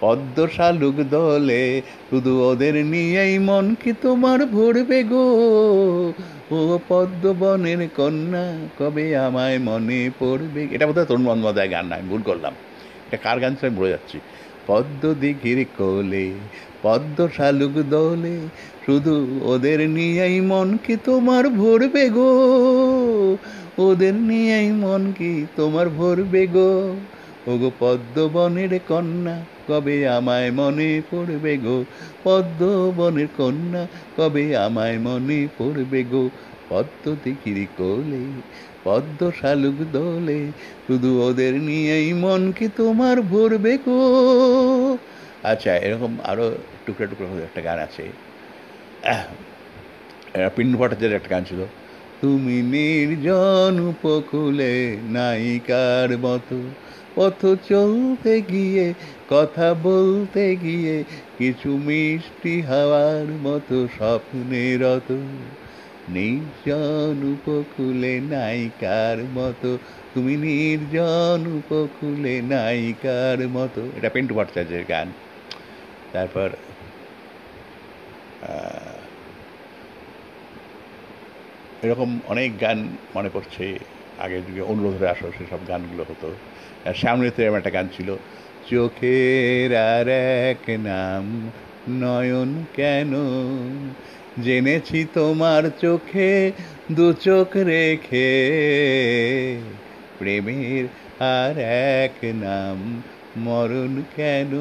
পদ্ম শালুক দলে শুধু ওদের নিয়েই মন কি তোমার ভরবে গো? ও পদ্ম বনের কন্যা, কবে আমায় মনে পড়বে? এটা বোধহয় তরুণ বন্দ্যোপাধ্যায় গান না আমি ভুল করলাম। এটা কার গান আমি ভুলে যাচ্ছি। পদ্ম দিঘির কোলে পদ্ম শালুক দলে শুধু ওদের নিয়েই মন কি তোমার ভরবে গো? ওদের নিয়েই মন কি তোমার ভরবে গো? ওগো পদ্ম বনের কন্যা কবে আমায় মনে পড়বে গো? পদ্ম বনের কন্যা, কবে আমায় মনে পড়বে গো? পদ্ম দিঘির কোলে, পদ্ম শালুক দলে, শুধু ওদের নিয়েই মন কি তোমার ভরবে গো? আচ্ছা এরকম আরও টুকরা টুকরা একটা গান আছে। পিন্ডু ভট্টাচার্যের একটা গান ছিল। তুমি নির্জন উপকূলে নায়িকার মতো পথ চলতে গিয়ে কথা বলতে গিয়ে কিছু মিষ্টি হাওয়ার মতো স্বপ্নেরত নির্জন উপকূলে নায়িকার মতো, তুমি নির্জন উপকূলে নায়িকার মতো। এটা পিন্টু ভট্টাচার্যের গান। তারপর এরকম অনেক গান মনে পড়ছে। আগের যুগে অনুরোধের আসো সেসব গানগুলো হতো। আর শ্যামলীতে এরকম একটা গান ছিল চোখের আর এক নাম, নয়ন কেন? জেনেছি তোমার চোখে দু চোখ রেখে, প্রেমের আর এক নাম, মরণ কেন?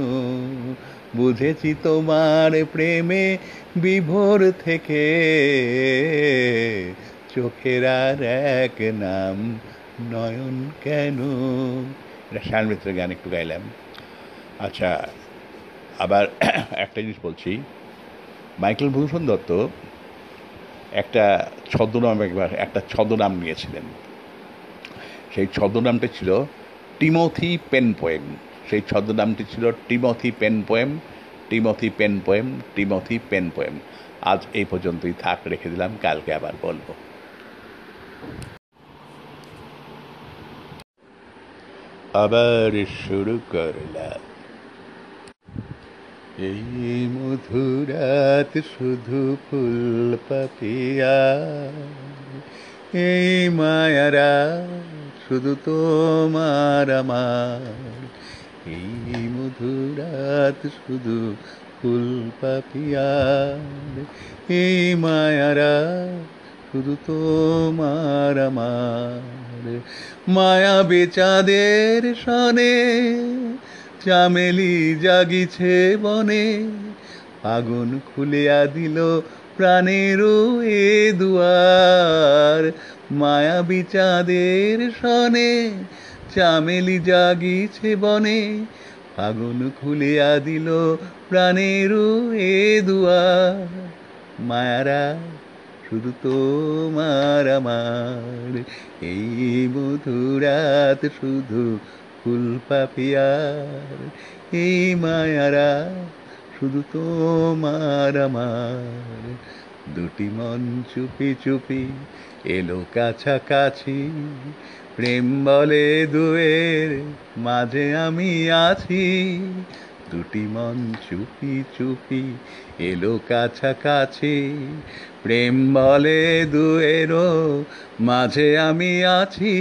বুঝেছি তোমার প্রেমে বিভোর থেকে, চোখের আর এক নাম, নয়ন কেন? এটা শ্যান মিত্রের গান একটু গাইলাম। আচ্ছা আবার একটা জিনিস বলছি। মাইকেল ভূষণ দত্ত একটা ছদ্মনাম একবার, একটা ছদ্মনাম নিয়েছিলেন। সেই ছদ্মনামটা ছিল টিমথি পেন পোয়েম সেই ছদ্মনামটি ছিল Timothy Penpoem Timothy Penpoem Timothy Penpoem আজ এই পর্যন্তই থাক, রেখে দিলাম, কালকে আবার বলব। আবার শুরু করলাম। এই মধুরাত শুধু ফুল পাপিয়া এই মায়ারা শুধু তোমার আমার। এই মধুরাত শুধু ফুল পাপিয়া এই মায়ারা শুধু তোমার আমার। মায়া বেচাদের সনে চামেলি জাগিছে বনে, আগুন খুলিয়া দিল প্রাণের এ দুয়ার। মায়া বিচাদের সনে চামেলি জাগিছে বনে, আগুন খুলিয়া দিল প্রাণের এ দুয়ার। মায়ারা, শুধু তোমার আমার, এই মধুরাত শুধু ফুল পাপিয়ার, এই মায়ারা শুধু তোমার আমার। দুটি মন চুপি চুপি এলো কাছাকাছি, প্রেম বলে দুয়ের মাঝে আমি আছি। দুটি মন চুপি চুপি এলো কাছাকাছি। প্রেম বলে দুয়েরও মাঝে আমি আছি।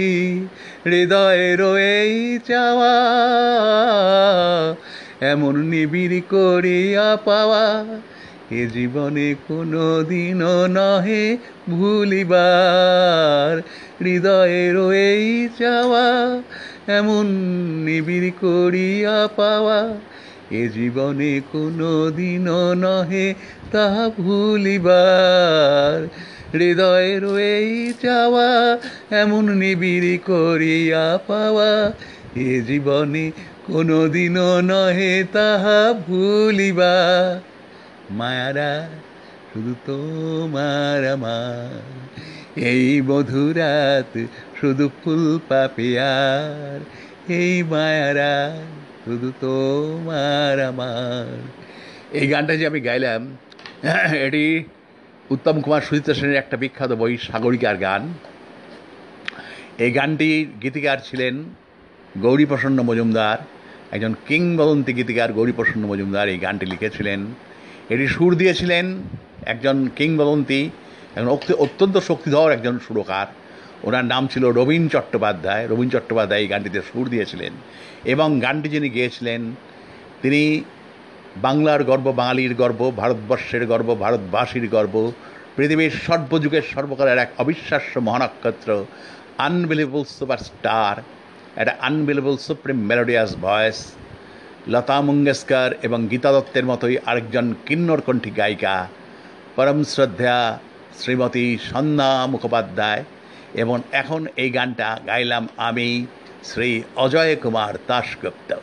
হৃদয়ের এই চাওয়া, এমন নিবিড় করিয়া পাওয়া, এ জীবনে কোনো দিনও নহে ভুলিবার। হৃদয়ের এই চাওয়া, এমন নিবিড় করিয়া পাওয়া এ জীবনে কোনো দিনও নহে তাহা ভুলিবার। হৃদয়ের রয়েই চাওয়া, এমন নিবিড় করিয়া পাওয়া। এ জীবনে কোনো দিনও নহে তাহা ভুলিবা মায়ারা, শুধু তোমার আমার। এই মধুরাত শুধু ফুল পাপিয়ার এই মায়ারা শুধু তোমার আমার। এই গানটা যে আমি গাইলাম, এটি উত্তম কুমার সুচিত্রা সেনের একটা বিখ্যাত বই, সাগরিকার গান। এই গানটির গীতিকার ছিলেন গৌরীপ্রসন্ন মজুমদার। একজন কিংবদন্তি গীতিকার গৌরীপ্রসন্ন মজুমদার এই গানটি লিখেছিলেন। এটি সুর দিয়েছিলেন একজন কিংবদন্তি, একজন অত্যন্ত শক্তিধর একজন সুরকার। ওনার নাম ছিল রবীন চট্টোপাধ্যায়। রবীন চট্টোপাধ্যায় এই গানটিতে সুর দিয়েছিলেন। এবং গানটি যিনি গেয়েছিলেন, তিনি বাংলার গর্ব, বাঙালির গর্ব, ভারতবর্ষের গর্ব, ভারতবাসীর গর্ব, পৃথিবীর সর্বযুগের সর্বকালের এক অবিশ্বাস্য মহানক্ষত্র আনবিলিভেবল সুপার স্টার একটা unbelievable supreme melodious voice Lata Mangeshkar এবং গীতা দত্তের মতোই আরেকজন কিন্নরকণ্ঠী গায়িকা, পরম শ্রদ্ধা শ্রীমতী সন্ধ্যা মুখোপাধ্যায়। এবং এখন এই গানটা গাইলাম আমি শ্রী অজয় কুমার দাশগুপ্ত।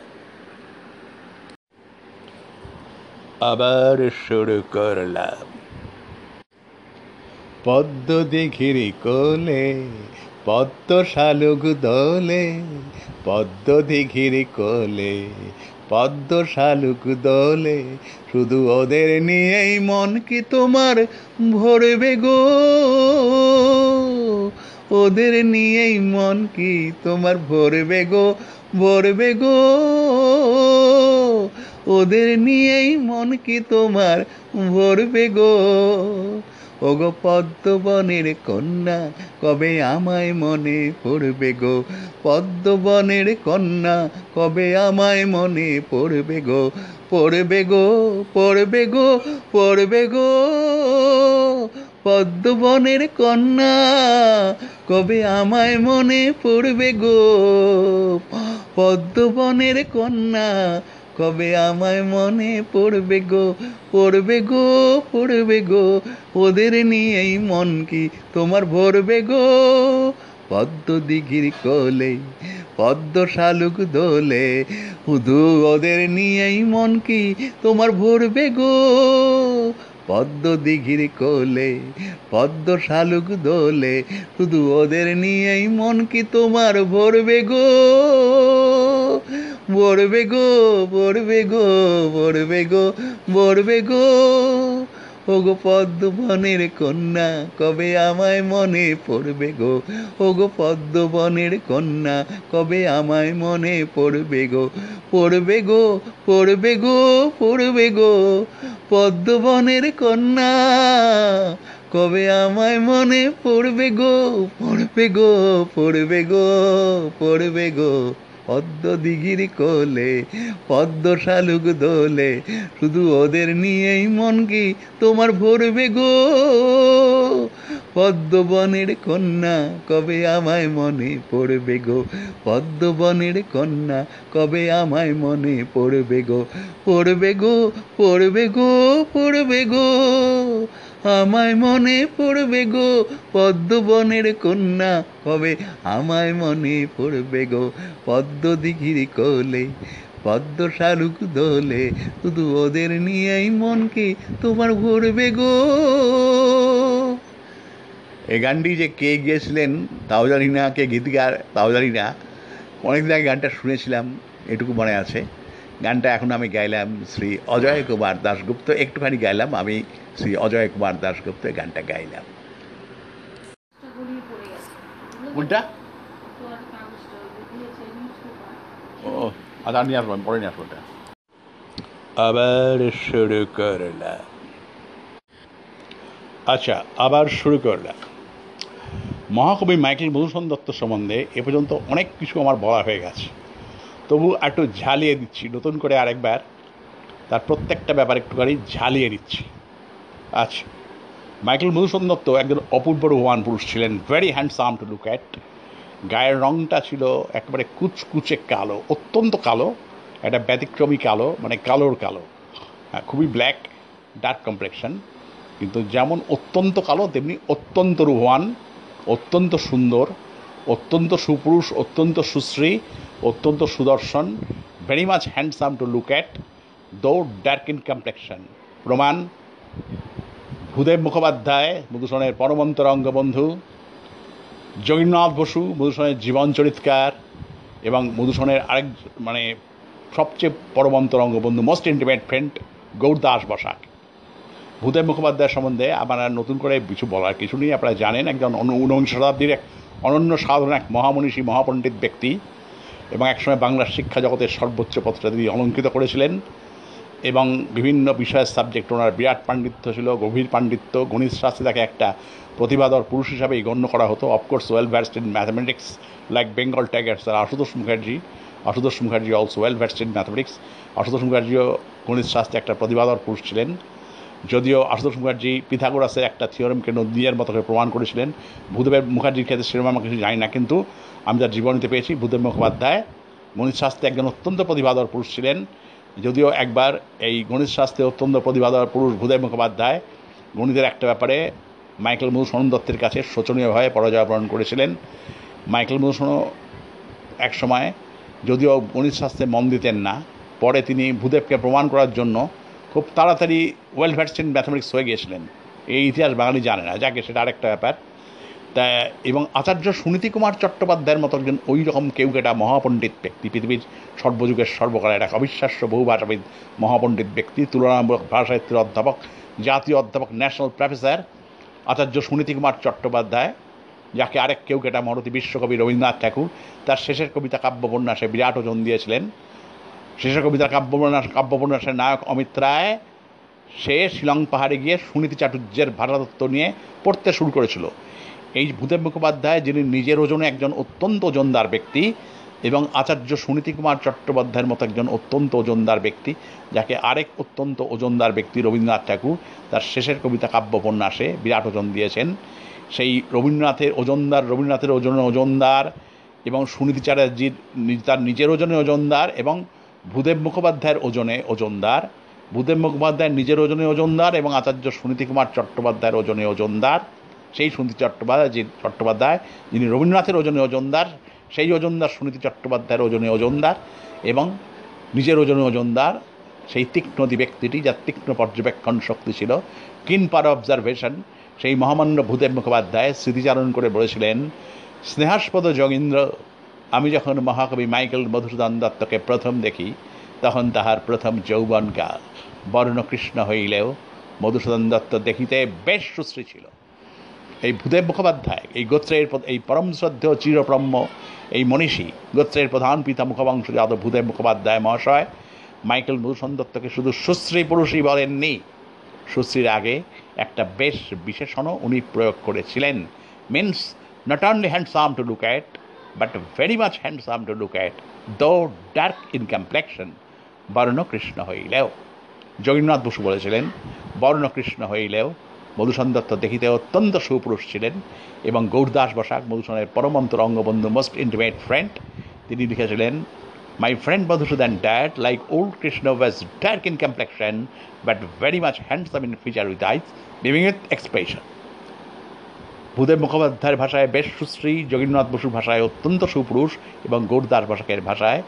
আবার শুরু করলাম। পদ্ম দিঘির কোলে পদ্ম শালুক দোলে পদ্ম দিঘির কোলে পদ্ম শালুক দোলে শুধু ওদের নিয়েই মন কি তোমার ভরবে গো? ওদের নিয়েই মন কি তোমার ভরবে গো ভরবে গো? ওদের নিয়েই মন কি তোমার ভরবে গো? ও ওগো পদ্মবনের কন্যা, কবে আমায় মনে পড়বে গো? পদ্মবনের কন্যা, কবে আমায় মনে পড়বে গো? পড়বে গো পড়বে গো পড়বে গো? পদ্মবনের কন্যা, কবে আমায় মনে পড়বে গো? পদ্মবনের কন্যা, কবে আমায় মনে পড়বে গো? পড়বে গো পড়বে গো, ওদের নিয়েই মন কি তোমার ভরবে গো? পদ্ম দিঘির কোলে, পদ্ম শালুক দোলে, শুধু ওদের নিয়েই মন কি তোমার ভরবে গো? পদ্ম দিঘির কোলে, পদ্ম শালুক দোলে, শুধু ওদের নিয়েই মন কি তোমার ভরবে গো? ভরবে গো ভরবে গো ভরবে গো ভরবে গো। ওগো পদ্মবনের কন্যা, কবে আমায় মনে পড়বে গো? ওগো পদ্মবনের কন্যা, কবে আমায় মনে পড়বে গো? পড়বে গো পড়বে গো পড়বে গো, পদ্মবনের কন্যা, কবে আমায় মনে পড়বে গো? পড়বে গো পড়বে গো পড়বে গো। পদ্ম দিঘির কোলে, পদ্ম শালুক দোলে, শুধু ওদের নিয়েই মন কি তোমার ভরবে গো? পদ্মবনের কন্যা কবে আমায় মনে পড়বে গো? পদ্মবনের কন্যা কবে আমায় মনে পড়বে গো? পড়বে গো পড়বে গো পড়বে গো। আমায় মনে পড়বে গো, পদ্মবনের কন্যা কবে আমায় মনে পড়বে গো পদ্ম দিঘির কোলে, পদ্ম শালুক দোলে। শুধু ওদের নিয়েই মনকে তোমার ভরবে গো? এই গানটি যে কে গিয়েছিলেন, তাও জানি না, কে গীতিকার তাও জানি না। অনেকদিন আগে গানটা শুনেছিলাম, এটুকু মনে আছে। গানটা এখন আমি গাইলাম শ্রী অজয় কুমার দাশগুপ্ত, একটুখানি গাইলাম আমি। শ্রী অজয় কুমার দাশগুপ্ত এই গানটা গাইলাম। কোনটা? ও আবার শুরু করলাম আচ্ছা আবার শুরু করলাম মহাকবি মাইকেল মধুসূদন দত্ত সম্বন্ধে এ পর্যন্ত অনেক কিছু আমার বলা হয়ে গেছে। তবু একটু ঝালিয়ে দিচ্ছি, নতুন করে আরেকবার। তার প্রত্যেকটা ব্যাপার একটুখানি ঝালিয়ে দিচ্ছি আচ্ছা। মাইকেল মধুসূদন দত্ত একজন অপূর্ব রোহান পুরুষ ছিলেন very handsome to look at গায়ের রংটা ছিল একেবারে কুচকুচে কালো অত্যন্ত কালো একটা ব্যতিক্রমী কালো মানে কালোর কালো। হ্যাঁ, খুবই ব্ল্যাক ডার্ক কমপ্লেকশন কিন্তু যেমন অত্যন্ত কালো তেমনি অত্যন্ত রোহান অত্যন্ত সুন্দর অত্যন্ত সুপুরুষ অত্যন্ত সুশ্রী অত্যন্ত সুদর্শন very much handsome to look at though dark in complexion প্রমাণ ভূদেব মুখোপাধ্যায়, মধুসূদনের পরমন্তর অঙ্গবন্ধু জগন্নাথ বসু, মধুসূদনের জীবন চরিৎকার এবং মধুসূদনের আরেক মানে সবচেয়ে পরমন্তর অঙ্গবন্ধু most intimate friend Gourdas Basak. Bhudev Mukhopadhyay সম্বন্ধে আমার আর নতুন করে কিছু বলার কিছু নেই। আপনারা জানেন, একজন ঊনবিংশ শতাব্দীর এক অনন্য সাধারণ এক মহামনীষী, মহাপণ্ডিত ব্যক্তি এবং একসময় বাংলার শিক্ষা জগতের সর্বোচ্চ পত্রটা তিনি অলঙ্কৃত করেছিলেন। এবং বিভিন্ন বিষয়ের সাবজেক্ট ওনার বিরাট পাণ্ডিত্য ছিল, গভীর পাণ্ডিত্য, গণিত শাস্ত্রে তাকে একটা প্রতিভাধর পুরুষ হিসাবেই গণ্য করা হতো। Of course well vast in mathematics like Bengal tigers R Ashutosh Mukherjee Ashutosh Mukherjee also well vast in mathematics Ashutosh মুখার্জিও গণিত শাস্ত্রে একটা প্রতিভাধর পুরুষ ছিলেন। যদিও আশুতোষ মুখার্জি পিথাগোরাসের একটা থিওরেমকে নিজের মতো করে প্রমাণ করেছিলেন। ভূদেবের মুখার্জির ক্ষেত্রে সেরকম আমরা কিছু জানি না, কিন্তু আমি যার জীবনীতে পেয়েছি ভূদেব মুখোপাধ্যায়। গণিত শাস্ত্রে একজন অত্যন্ত প্রতিভাধর পুরুষ ছিলেন। যদিও একবার এই গণিত শাস্ত্রে অত্যন্ত প্রতিভাধর পুরুষ ভূদেব মুখোপাধ্যায়, গণিতের একটা ব্যাপারে মাইকেল মধুসূদন দত্তের কাছে শোচনীয়ভাবে পরাজয় বরণ করেছিলেন। মাইকেল মধুসূদন এক সময় যদিও গণিত শাস্ত্রে মন দিতেন না, পরে তিনি ভূদেবকে প্রমাণ করার জন্য খুব তাড়াতাড়ি ওয়েল ভ্যাটস ইন ম্যাথামেটিক্স হয়ে গিয়েছিলেন। এই ইতিহাস বাঙালি জানে না, যাকে সেটা আরেকটা ব্যাপার। তা এবং আচার্য সুনীতি কুমার চট্টোপাধ্যায়ের মতো একজন ওই রকম কেউ একটা মহাপণ্ডিত ব্যক্তি। পৃথিবীর সর্বযুগের সর্বকালের এক অবিশ্বাস্য বহুভাষাবিদ মহাপণ্ডিত ব্যক্তি, তুলনামূলক ভাষা সাহিত্যের অধ্যাপক, জাতীয় অধ্যাপক, ন্যাশনাল প্রফেসর আচার্য সুনীতি কুমার চট্টোপাধ্যায়, যাকে আরেক কেউ কেটা মরতি বিশ্বকবি রবীন্দ্রনাথ ঠাকুর। তার শেষের কবিতা কাব্যপন্যাসে বিরাট ওজন দিয়েছিলেন। শেষের কবিতা কাব্যপন্যাস, কাব্যপন্যাসের নায়ক অমিত রায় সে শিলং পাহাড়ে গিয়ে সুনীতি চাটুর্যের ভারতত্ব নিয়ে পড়তে শুরু করেছিল। এই ভূদেব মুখোপাধ্যায়, যিনি নিজের ওজনে একজন অত্যন্ত ওজনদার ব্যক্তি এবং আচার্য সুনীতি কুমার চট্টোপাধ্যায়ের মতো একজন অত্যন্ত ওজনদার ব্যক্তি, যাকে আরেক অত্যন্ত ওজনদার ব্যক্তি রবীন্দ্রনাথ ঠাকুর তার শেষের কবিতা কাব্যপন্যাসে বিরাট ওজন দিয়েছেন। সেই রবীন্দ্রনাথের ওজনদার, রবীন্দ্রনাথের ওজনে ওজনদার এবং সুনীতি চ্যাটার্জির তার নিজের ওজনে ওজনদার এবং ভূদেব মুখোপাধ্যায়ের ওজনে ওজনদার। ভূদেব মুখোপাধ্যায়ের নিজের ওজনে ওজনদার এবং আচার্য সুনীতি কুমার চট্টোপাধ্যায়ের ওজনে ওজনদার। সেই সুনীতি চট্টোপাধ্যায়, যে চট্টোপাধ্যায়, যিনি রবীন্দ্রনাথের ওজনে ওজনদার, সেই ওজনদার সুনীতি চট্টোপাধ্যায়ের ওজনে ওজনদার এবং নিজের ওজনে ওজনদার, সেই তীক্ষ্ণতি ব্যক্তিটি যার তীক্ষ্ণ পর্যবেক্ষণ শক্তি ছিল, কিন পার অবজারভেশন, সেই মহামান্য ভূদেব মুখোপাধ্যায় স্মৃতিচারণ করে বলেছিলেন, স্নেহাস্পদ যোগীন্দ্র, আমি যখন মহাকবি মাইকেল মধুসূদন দত্তকে প্রথম দেখি, তখন তাহার প্রথম যৌবনকাল। বর্ণকৃষ্ণ হইলেও মধুসূদন দত্ত দেখিতে বেশ সুশ্রী ছিল। এই ভূদেব মুখোপাধ্যায়, এই গোত্রের এই পরম শ্রদ্ধেয় চিরব্রহ্ম, এই মনীষী, গোত্রের প্রধান পিতা মুখবংশ যাদব ভূদেব মুখোপাধ্যায় মহাশয়, মাইকেল মধুসূদন দত্তকে শুধু সুশ্রী পুরুষই বলেননি। সুশ্রীর আগে একটা বেশ বিশেষণও উনি প্রয়োগ করেছিলেন। Means not only handsome to look at but very much handsome to look at though dark in complexion বর্ণকৃষ্ণ হইলেও। জগন্নাথ বসু বলেছিলেন, বর্ণকৃষ্ণ হইলেও মধুসূদন দত্ত দেখিতে অত্যন্ত সুপুরুষ ছিলেন এবং গৌরদাস বসাক মধুসূদনের পরমন্তর অঙ্গবন্ধু মোস্ট ইন্টিমেট ফ্রেন্ড তিনি লিখেছিলেন my friend Madhusudan that like old Krishna was dark in complexion but very much handsome in feature with eyes living with expression Bhudev মুখোপাধ্যায়ের ভাষায় বেশ সুশ্রী যোগীন্দ্রনাথ বসুর ভাষায় অত্যন্ত সুপুরুষ এবং গৌরদাস বসাকের ভাষায়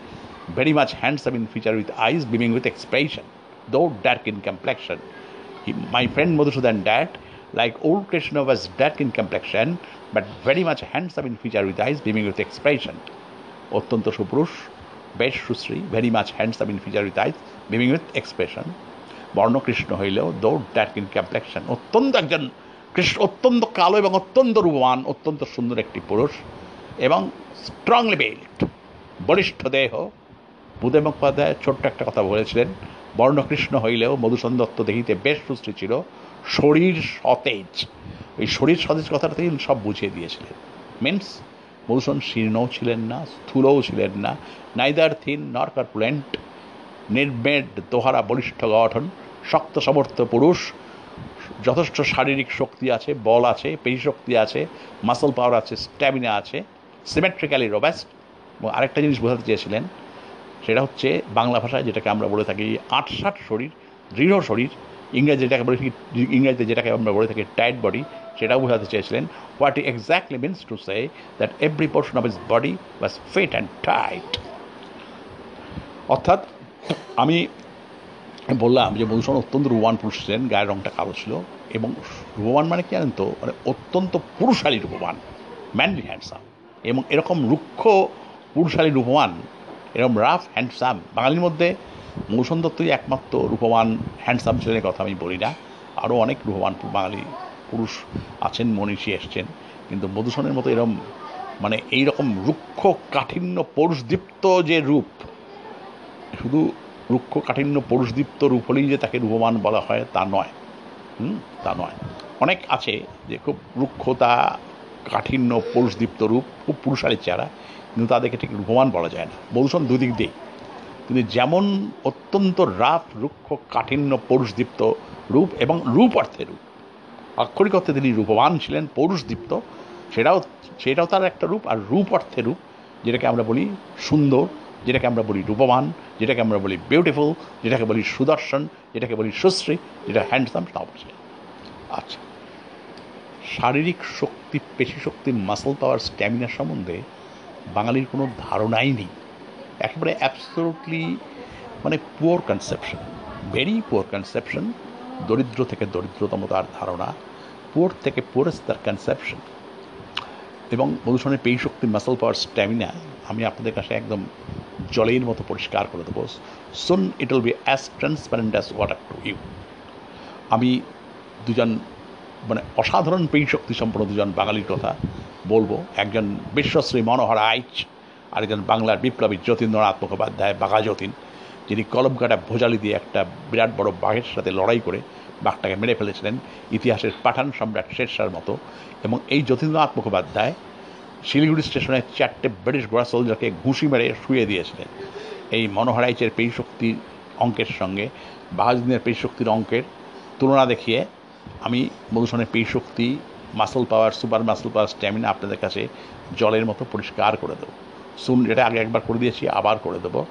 very much handsome in feature with eyes beaming with expression though dark in complexion my friend Madhusudan Dad, like old Krishna, was dark in complexion, but very much handsome in feature with eyes beaming with expression. অত্যন্ত সুপুরুষ বেশ সুশ্রী very much handsome in feature with eyes beaming with expression বর্ণকৃষ্ণ হইলেও though dark in complexion অত্যন্ত একজন কৃষ্ণ অত্যন্ত কালো এবং অত্যন্ত রূপবান অত্যন্ত সুন্দর একটি পুরুষ এবং স্ট্রংলি বিল্ট বলিষ্ঠ দেহ। ভূদেব মুখোপাধ্যায় ছোট্ট একটা কথা বলেছিলেন বর্ণকৃষ্ণ হইলেও মধুসূদন দত্ত দেখিতে বেশ সুশ্রী ছিল, শরীর সতেজ। ওই শরীর সতেজ কথাটা তিনি সব বুঝিয়ে দিয়েছিলেন। মিন্স মধুসূদন শীর্ণও ছিলেন না, স্থূলও ছিলেন না নাইদার থিন নর কার্পুলেন্ট নির্মেড দোহারা, বলিষ্ঠ গঠন, শক্ত, সমর্থ পুরুষ, যথেষ্ট শারীরিক শক্তি আছে, বল আছে, পেশি শক্তি আছে মাসল পাওয়ার আছে স্ট্যামিনা আছে সিমেট্রিক্যালি রোবাস্ট এবং আরেকটা জিনিস বোঝাতে চেয়েছিলেন সেটা হচ্ছে বাংলা ভাষায় যেটাকে আমরা বলে থাকি আটসাট শরীর, দৃঢ় শরীর। ইংরেজি যেটাকে বলে থাকি ইংরেজিতে যেটাকে আমরা বলে থাকি টাইট বডি সেটাও বোঝাতে চেয়েছিলেন। What exactly means to say that every portion of his body was fit and tight অর্থাৎ, আমি বললাম যে মধুসূদন অত্যন্ত রূপবান পুরুষ ছিলেন, গায়ের রঙটা কালো ছিল এবং রূপবান মানে কি জানেন তো? মানে অত্যন্ত পুরুষালী রূপবান ম্যানলি হ্যান্ডসাম এবং এরকম রুক্ষ পুরুষালী রূপবান এরকম রাফ হ্যান্ডসাম বাঙালির মধ্যে মৌসুম দত্তই একমাত্র রূপবান হ্যান্ডসাম ছেলের কথা আমি বলি না। আরও অনেক রূপবান বাঙালি পুরুষ আছেন, মনীষী এসছেন। কিন্তু মধুসূদনের মতো এরকম মানে এই রকম রুক্ষ কাঠিন্য পৌরুষদীপ্ত যে রূপ, শুধু রুক্ষ কাঠিন্য পৌরুষদীপ্ত রূপ হলেই যে তাকে রূপবান বলা হয় তা নয়। হুম, তা নয়। অনেক আছে যে খুব রুক্ষতা, কাঠিন্য পৌরুষদীপ্ত রূপ, খুব পুরুষালী চেহারা। কিন্তু তাদেরকে ঠিক রূপবান বলা যায় না। মধুসূদন দুদিক দিয়ে তিনি যেমন অত্যন্ত রাফ, রুক্ষ, কাঠিন্য, পৌরুষদীপ্ত রূপ এবং রূপ অর্থে রূপ, আক্ষরিক অর্থে তিনি রূপবান ছিলেন, পৌরুষদীপ্ত, সেটাও সেটাও তার একটা রূপ আর রূপ অর্থে রূপ, যেটাকে আমরা বলি সুন্দর, যেটাকে আমরা বলি রূপবান, যেটাকে আমরা বলি বিউটিফুল যেটাকে বলি সুদর্শন, যেটাকে বলি সুশ্রী, যেটা হ্যান্ডসাম তাও ছিলেন আচ্ছা শারীরিক শক্তি, পেশি শক্তি মাসল পাওয়ার স্ট্যামিনা সম্বন্ধে বাঙালির কোনো ধারণাই নেই। একেবারে অ্যাবসলুটলি মানে poor conception very poor conception দরিদ্র থেকে দরিদ্রতম তার ধারণা পুয়ার থেকে পুয়ারেস্ট তার কনসেপশন এবং মধুসূদনের পেশি শক্তি মাসল পাওয়ার স্ট্যামিনা আমি আপনাদের কাছে একদম জলের মতো পরিষ্কার করে দেবো। Soon it will be as transparent as water to you আমি দুজন মানে অসাধারণ পেশি শক্তি সম্পন্ন দুজন বাঙালির কথা বলব, একজন বিশ্বশ্রী মনোহর আইচ আর একজন বাংলার বিপ্লবী যতীন্দ্রনাথ মুখোপাধ্যায়, বাঘা যতীন, যিনি কলম কাটা ভোজালি দিয়ে একটা বিরাট বড় বাঘের সাথে লড়াই করে বাঘটাকে মেরে ফেলেছিলেন, ইতিহাসের পাঠান সম্রাট শেরশার মতো। এবং এই যতীন্দ্রনাথ মুখোপাধ্যায় শিলিগুড়ি স্টেশনে চারটে ব্রিটিশ ঘোড়া সোলজারকে ঘুষি মেরে শুয়ে দিয়েছিলেন। এই মনোহর আইচের পেশি শক্তির অঙ্কের সঙ্গে বাহাজুদ্দিনের পেশি শক্তির অঙ্কের তুলনা দেখিয়ে আমি মধুসূদনের পেশি শক্তি muscle power super muscle power stamina আপনাদের কাছে জলের মতো পরিষ্কার করে দেবো। সুন এটা আগে একবার করে দিয়েছি, আবার করে দেবো।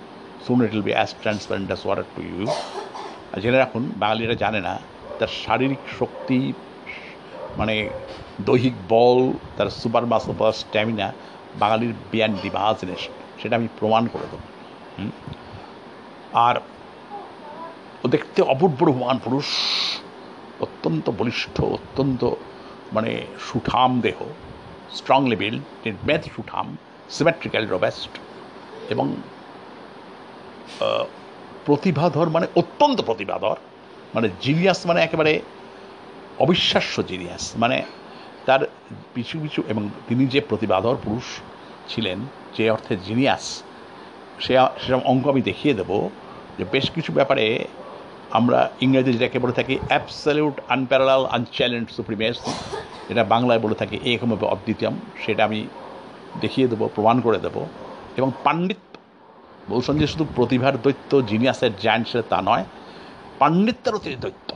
Soon it will be as transparent as water to you জেনে রাখুন বাঙালিরা জানে না, তার শারীরিক শক্তি মানে দৈহিক বল, তার সুপার মাসল পাওয়ার স্ট্যামিনা বাঙালির বিয়ান দিবা জিনিস, সেটা আমি প্রমাণ করে দেবো। আর ও দেখতে অপূর্ব মহান পুরুষ, অত্যন্ত বলিষ্ঠ, অত্যন্ত মানে সুঠাম দেহ স্ট্রংলি বিল্ড মেথ সুঠাম সিমেট্রিক্যাল রোবেস্ট এবং প্রতিভাধর মানে অত্যন্ত প্রতিভাধর মানে জিনিয়াস মানে একেবারে অবিশ্বাস্য জিনিয়াস মানে তার কিছু কিছু এবং তিনি যে প্রতিভাধর পুরুষ ছিলেন, যে অর্থে জিনিয়াস সে সেরকম অঙ্ক আমি দেখিয়ে দেবো যে বেশ কিছু ব্যাপারে আমরা ইংরেজি যেটাকে বলে থাকি অ্যাবসলিউট আনপ্যারাল আনচ্যালেঞ্জ সুপ্রিমেস এটা বাংলায় বলে থাকি একম অদ্বিতীয়ম সেটা আমি দেখিয়ে দেবো, প্রমাণ করে দেবো। এবং পাণ্ডিত্য বলছেন যে শুধু প্রতিভার দৈত্য জিনিয়াসের জায়ান্টসের তা নয় পাণ্ডিত্যেরও তিনি দৈত্য।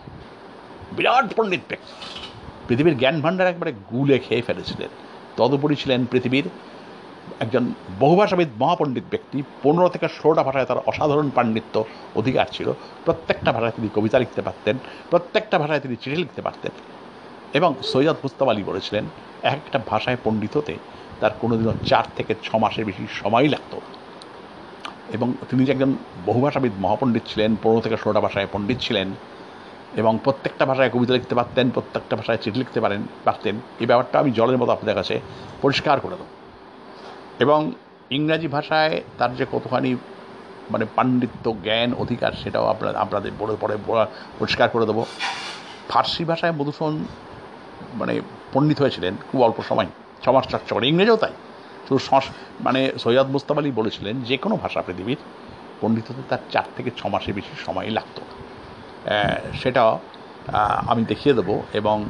বিরাট পণ্ডিত ব্যক্তি। পৃথিবীর জ্ঞান ভাণ্ডার একবারে গুলে খেয়ে ফেলেছিলেন। তদুপরি ছিলেন পৃথিবীর একজন বহুভাষাবিদ মহাপণ্ডিত ব্যক্তি, পনেরো থেকে ষোলোটা ভাষায় তার অসাধারণ পাণ্ডিত্য অধিকার ছিল। প্রত্যেকটা ভাষায় তিনি কবিতা লিখতে পারতেন, প্রত্যেকটা ভাষায় তিনি চিঠি লিখতে পারতেন এবং সৈয়দ মুস্তাব আলী বলেছিলেন, এক একটা ভাষায় পণ্ডিত হতে তার কোনোদিনও চার থেকে ছ মাসের বেশি সময় লাগতো। এবং তিনি যে একজন বহুভাষাবিদ মহাপণ্ডিত ছিলেন, পনেরো থেকে ষোলোটা ভাষায় পণ্ডিত ছিলেন এবং প্রত্যেকটা ভাষায় কবিতা লিখতে পারতেন, প্রত্যেকটা ভাষায় চিঠি লিখতে পারেন, পারতেন এই ব্যাপারটা আমি জলের মতো আপনাদের কাছে পরিষ্কার করে দেবো। এবং ইংরাজি ভাষায় তার যে কতখানি মানে পাণ্ডিত্য, জ্ঞান, অধিকার সেটাও আপনার আপনাদের পরে পরে পরিষ্কার করে দেবো। ফার্সি ভাষায় মধুসূদন মানে পণ্ডিত হয়েছিলেন খুব অল্প সময় ছমাস চর্চা করে ইংরেজিও তাই। শুধু সংস- মানে সৈয়দ মুস্তাব আলী বলেছিলেন, যে কোনো ভাষা পৃথিবীর পণ্ডিত হতে তার চার থেকে ছ মাসের বেশি সময় লাগতো। সেটা আমি দেখিয়ে দেবো এবং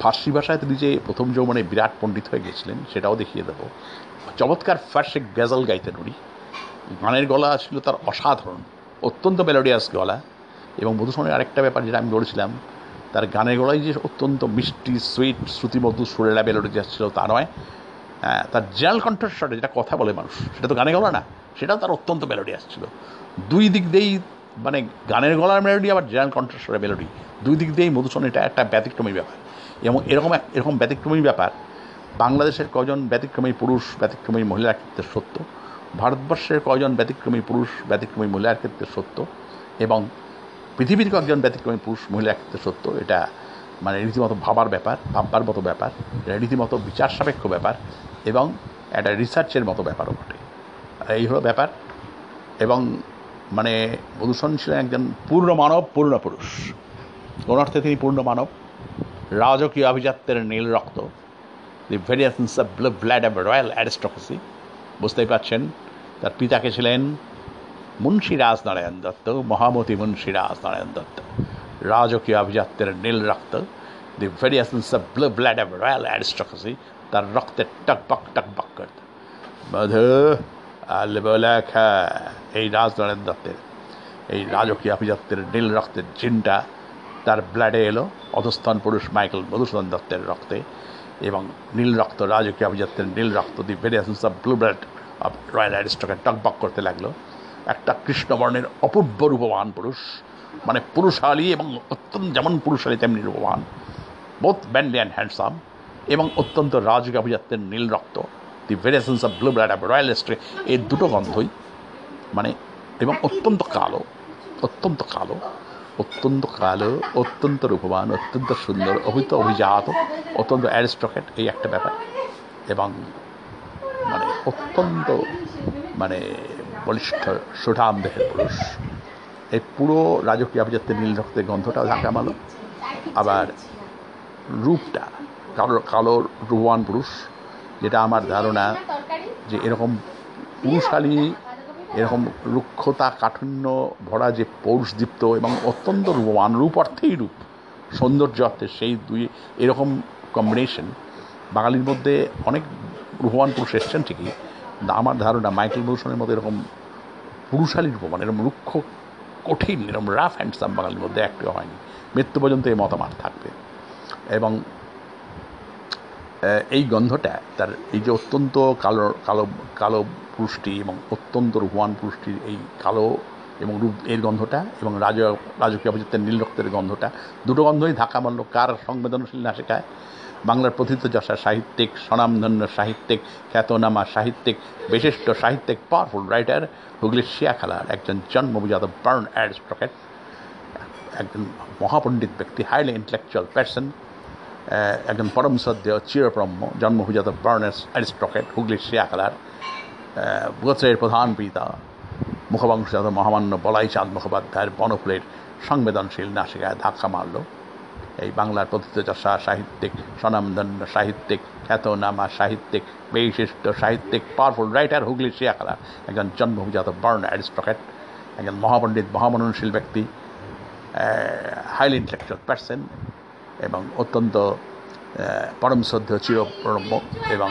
ফার্সি ভাষায় তিনি যে প্রথম যৌবনে বিরাট পণ্ডিত হয়ে গেছিলেন সেটাও দেখিয়ে দেবো। চমৎকার ফার্সে গজল গাইতেন উনি। গানের গলা ছিল তার অসাধারণ অত্যন্ত মেলোডিয়াস গলা। এবং মধুসূদনের আরেকটা ব্যাপার যেটা আমি বলেছিলাম তার গানের গলায় যে অত্যন্ত মিষ্টি সুইট শ্রুতিমধু সুরেলা মেলোডিয়াস ছিল তা নয়। হ্যাঁ, তার জেনারেল কণ্ঠস্বরে যেটা কথা বলে মানুষ সেটা তো গানে গলা না সেটাও তার অত্যন্ত মেলোডিয়াস ছিল। দুই দিক দিয়েই মানে গানের গলার মেলোডি আবার জেনারেল কণ্ঠস্বরে মেলোডি দুই দিক দিয়েই মধুসূদন এটা একটা ব্যতিক্রমী ব্যাপার। এবং এরকম এরকম ব্যতিক্রমী ব্যাপার, বাংলাদেশের কজন ব্যতিক্রমী পুরুষ, ব্যতিক্রমী মহিলার ক্ষেত্রে সত্য? ভারতবর্ষের কজন ব্যতিক্রমী পুরুষ, ব্যতিক্রমী মহিলার ক্ষেত্রে সত্য? এবং পৃথিবীর কয়েকজন ব্যতিক্রমী পুরুষ, মহিলার ক্ষেত্রে সত্য? এটা মানে রীতিমতো ভাবার ব্যাপার, ভাববার মতো ব্যাপার, এটা রীতিমতো বিচার সাপেক্ষ ব্যাপার, এবং একটা রিসার্চের মতো ব্যাপারও আর এই হলো ব্যাপার। এবং মানে মধুসূদন ছিলেন একজন পূর্ণ মানব, পূর্ণ পুরুষ। কোন অর্থে তিনি পূর্ণ মানব। রাজকীয় আভিজাত্যের নীল রক্ত। The variations of blood of royal aristocracy বুঝতেই পারছেন তার পিতাকে ছিলেন মুন্সী রাজনারায়ণ দত্ত, মহামতি মুন্সী রাজনারায়ণ দত্ত। রাজকীয় আভিজাত্যের নীল রক্ত। The variations of blood of royal aristocracy তার রক্তে টকবক টকবক করত। মধু। আলবলেখা এই রাজনারায়ণ দত্তের এই রাজকীয় আভিজাত্যের নীল রক্তের জিনটা তার ব্লাডে এলো অধস্থান পুরুষ মাইকেল মধুসূদন দত্তের রক্তে এবং নীল রক্ত, রাজকীয় আভিজাত্যের নীল রক্ত the variations of blue blood of royal অ্যারিস্টোকে টকবক করতে লাগল। একটা কৃষ্ণবর্ণের অপূর্ব রূপবান পুরুষ মানে পুরুষালী এবং অত্যন্ত, যেমন পুরুষালী তেমনি রূপবান বোথ ব্যান্ডলি অ্যান্ড হ্যান্ডসাম এবং অত্যন্ত রাজকীয় আভিজাত্যের নীল রক্ত। The variations of blue blood of royal এস্ট্রে এই দুটো গন্ধই মানে এবং অত্যন্ত কালো অত্যন্ত কালো অত্যন্ত কালো, অত্যন্ত রূপবান, অত্যন্ত সুন্দর অভিত অভিজাত, অত্যন্ত অ্যারিস্ট্রকেট এই একটা ব্যাপার। এবং মানে অত্যন্ত মানে বলিষ্ঠ, সুঠাম দেহের পুরুষ। এই পুরো রাজকীয় আভিজাত্যের নীল রক্তের গন্ধটাও ঝাঁকা মালো আবার রূপটা কালো কালো রূপবান পুরুষ। যেটা আমার ধারণা যে এরকম পুরুষালী, এরকম রুক্ষতা কাঠিন্য ভরা যে পৌরুষদীপ্ত এবং অত্যন্ত রূপবান রূপ অর্থেই রূপ, সৌন্দর্য অর্থে সেই দুই, এরকম কম্বিনেশন বাঙালির মধ্যে অনেক রূপবান পুরুষ এসছেন ঠিকই আমার ধারণা মাইকেল মধুসূদনের মধ্যে এরকম পুরুষালী রূপবান, এরকম রুক্ষ, কঠিন, এরকম রাফ হ্যান্ডসাম বাঙালির মধ্যে একটিও হয়নি। মৃত্যু পর্যন্ত এই মতামত থাকবে। এবং এই গন্ধটা তার এই যে অত্যন্ত কালো কালো কালো পুষ্টি এবং অত্যন্ত রূপবান পুষ্টির এই কালো এবং রূপ এর গন্ধটা এবং রাজ, রাজকীয় অভিজাতের নীল রক্তের গন্ধটা, দুটো গন্ধই ধাক্কা মারল কার সংবেদনশীল না শেখায় বাংলার প্রথিত যশা সাহিত্যিক, স্বনামধন্য সাহিত্যিক, খ্যাতনামা সাহিত্যিক, বিশিষ্ট সাহিত্যিক পাওয়ারফুল রাইটার হুগলির শিয়াখালার একজন জন্মবিজাত বার্ন অ্যারিস্ট্রকেট একজন মহাপণ্ডিত ব্যক্তি হাইলি ইন্টেলেকচুয়াল পার্সন একজন পরম সদ্য চিরব্রহ্ম জন্মভূজাত বার্নার্স অ্যারিস্ট্রকেট হুগলির শিয়াখালার গোত্রের প্রধান পিতা মুখবংশজাত মহামান্য বলাই চাঁদ মুখোপাধ্যায়ের বনফুলের সংবেদনশীল নাসিকায় ধাক্কা মারল। এই বাংলার প্রথিতযশা সাহিত্যিক, স্বনামধন্য সাহিত্যিক, খ্যাতনামা সাহিত্যিক বিশিষ্ট সাহিত্যিক পাওয়ারফুল রাইটার হুগলি শিয়াখালা একজন জন্মভূজাত বর্ণ অ্যারিস্ট্রকেট একজন মহাপণ্ডিত মহামননশীল ব্যক্তি হাইলি ইন্টেলেকচুয়াল পার্সন এবং অত্যন্ত পরম শ্রদ্ধ চিরপ্রম্য এবং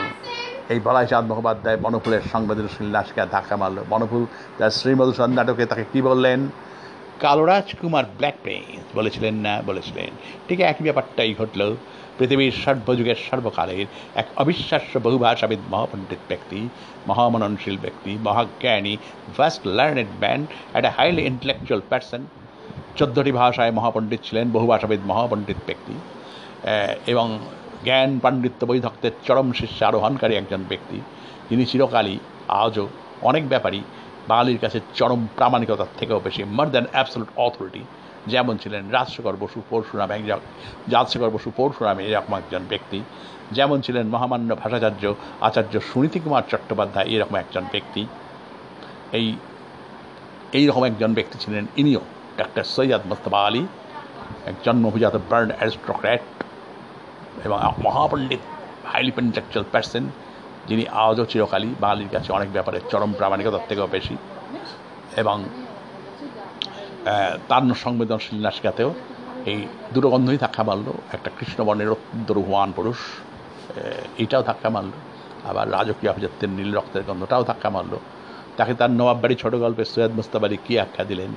এই বলাই চাঁদ মুখোপাধ্যায় বনফুলের সংবেদনশীল নাসিকায় ধাক্কা মারল। বনফুল, তার শ্রীমধুসূদন নাটকে তাকে কী বললেন? কালরাজ কুমার ব্ল্যাক প্রিন্স বলেছিলেন না বলেছিলেন। ঠিক একই ব্যাপারটাই ঘটল। পৃথিবীর সর্বযুগের সর্বকালের এক অবিশ্বাস্য বহুভাষাবিদ মহাপণ্ডিত ব্যক্তি, মহামননশীল ব্যক্তি, মহাজ্ঞানী ফার্স্ট লার্নেড ম্যান একটা হাইলি ইন্টেলেকচুয়াল পার্সন চোদ্দোটি ভাষায় মহাপণ্ডিত ছিলেন, বহু ভাষাবিদ মহাপণ্ডিত ব্যক্তি এবং জ্ঞান পাণ্ডিত্য বৈধক্তের চরম শীর্ষে আরোহণকারী একজন ব্যক্তি। যিনি চিরকালই আজও অনেক ব্যাপারই বাঙালির কাছে চরম প্রামাণিকতার থেকেও বেশি মোর দ্যান অ্যাবসলুট অথরিটি যেমন ছিলেন রাজশেখর বসু পরশুরাম একজন রাজশেখর বসু পরশুরাম এরকম একজন ব্যক্তি। যেমন ছিলেন মহামান্য ভাষাচার্য আচার্য সুনীতি কুমার চট্টোপাধ্যায় এরকম একজন ব্যক্তি। এই এই রকম একজন ব্যক্তি ছিলেন ইনিও। ডাক্তার সৈয়দ মোস্তফা আলী এক জন্মভূজাত বার্ন অ্যারিস্টোক্র্যাট এবং মহাপণ্ডিত হাইলি ইন্টেলেকচুয়াল পার্সন যিনি আজও চিরকালই বাঙালির কাছে অনেক ব্যাপারে চরম প্রামাণিকতার থেকেও বেশি এবং তার সংবেদনশীল নাসিকাতেও এই দুটো গন্ধই ধাক্কা মারলো, একটা কৃষ্ণবর্ণের অত্যন্ত রুহান পুরুষ এটাও ধাক্কা মারলো, আবার রাজকীয় অভিজাত্যের নীল রক্তের গন্ধটাও ধাক্কা মারলো। তাকে তার নবাব বাড়ি ছোটো গল্পে সৈয়দ মুস্তাব আলী কী আখ্যা দিলেন?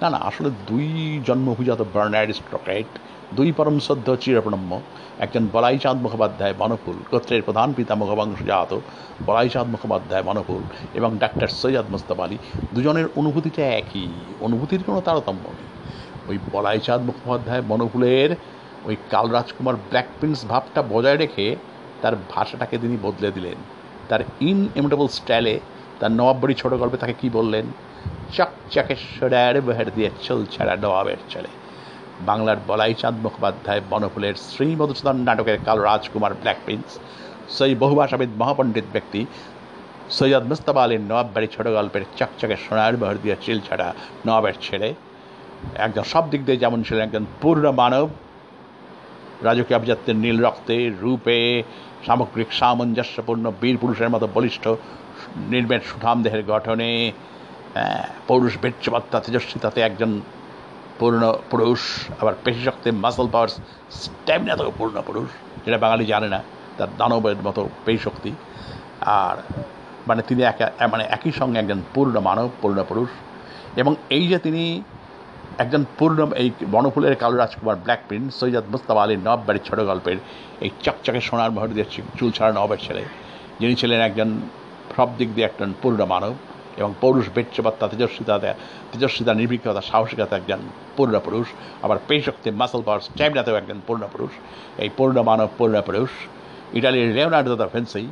না না, আসলে দুই জন্মভূজাত বার্নার্ড স্ট্রকেট দুই পরম শ্রদ্ধ চিরপ্রণম্য, একজন বলাইচাঁদ মুখোপাধ্যায় বনফুল, গোত্রের প্রধান পিতা মুখবংশজাত বলাই চাঁদ মুখোপাধ্যায় বনফুল এবং ডাক্তার সৈয়দ মুস্তাব আলী দুজনের অনুভূতিটা একই, অনুভূতির কোনো তারতম্য নেই। ওই বলাইচাঁদ মুখোপাধ্যায় বনফুলের ওই কাল রাজকুমার ব্ল্যাক প্রিন্স ভাবটা বজায় রেখে তার ভাষাটাকে তিনি বদলে দিলেন। তার ইনএমিটেবল স্টাইলে তার নবাববাড়ি ছোট গল্পে তাকে কি বললেন? সোডার বেহার দিয়ে চল ছাড়া নবাবের ছেলে বাংলার বলাই চাঁদ মুখোপাধ্যায় বনফুলের শ্রী মধুসূদন নাটকের কাল রাজকুমার ব্ল্যাক প্রিন্স, সেই বহুভাষাবিদ মহাপণ্ডিত ব্যক্তি, সৈয়দ মুস্তফা আলীর নবাববাড়ি ছোট গল্পের চকচকে সোনার বহর দিয়ে চিল ছাড়া নবাবের ছেলে। একজন সব দিক দিয়ে যেমন ছিলেন একজন পূর্ণ মানব, রাজকীয় আভিজাত্যের নীল রক্তে, রূপে, সামগ্রিক সামঞ্জস্যপূর্ণ বীর পুরুষের মতো বলিষ্ঠ নির্মেট সুঠাম দেহের গঠনে পৌরুষ বেচ্চবাত্তা তেজস্বিতাতে একজন পূর্ণ পুরুষ, আবার পেশিশক্তি মাসল পাওয়ার স্ট্যামিনা থেকে পূর্ণ পুরুষ, যেটা বাঙালি জানে না, তার দানবের মতো পেশক্তি আর মানে তিনি একা মানে একই সঙ্গে একজন পূর্ণ মানব, পূর্ণ পুরুষ। এবং এই যে তিনি একজন পূর্ণ, এই বনফুলের কালো রাজকুমার ব্ল্যাক প্রিন্স, সৈয়দ মুস্তাফা আলীর নবাববাড়ির ছোট গল্পের এই চকচকে সোনার মহর দিয়ে চুল ছাড়া নবের ছেলে, যিনি ছিলেন একজন সব দিক দিয়ে একজন পূর্ণ মানব এবং পৌরুষ বেচ্চবাত্তা তেজস্বিতা তেজস্বিতা, নির্ভীকতা, সাহসিকতা একজন পূর্ণ পুরুষ। আবার পেশক্তি মাসল পাওয়ার স্ট্যামিনাতেও একজন পূর্ণ পুরুষ। এই পূর্ণ মানব, পূর্ণ পুরুষ। ইটালির লেওনার্দো দা ফেন্সি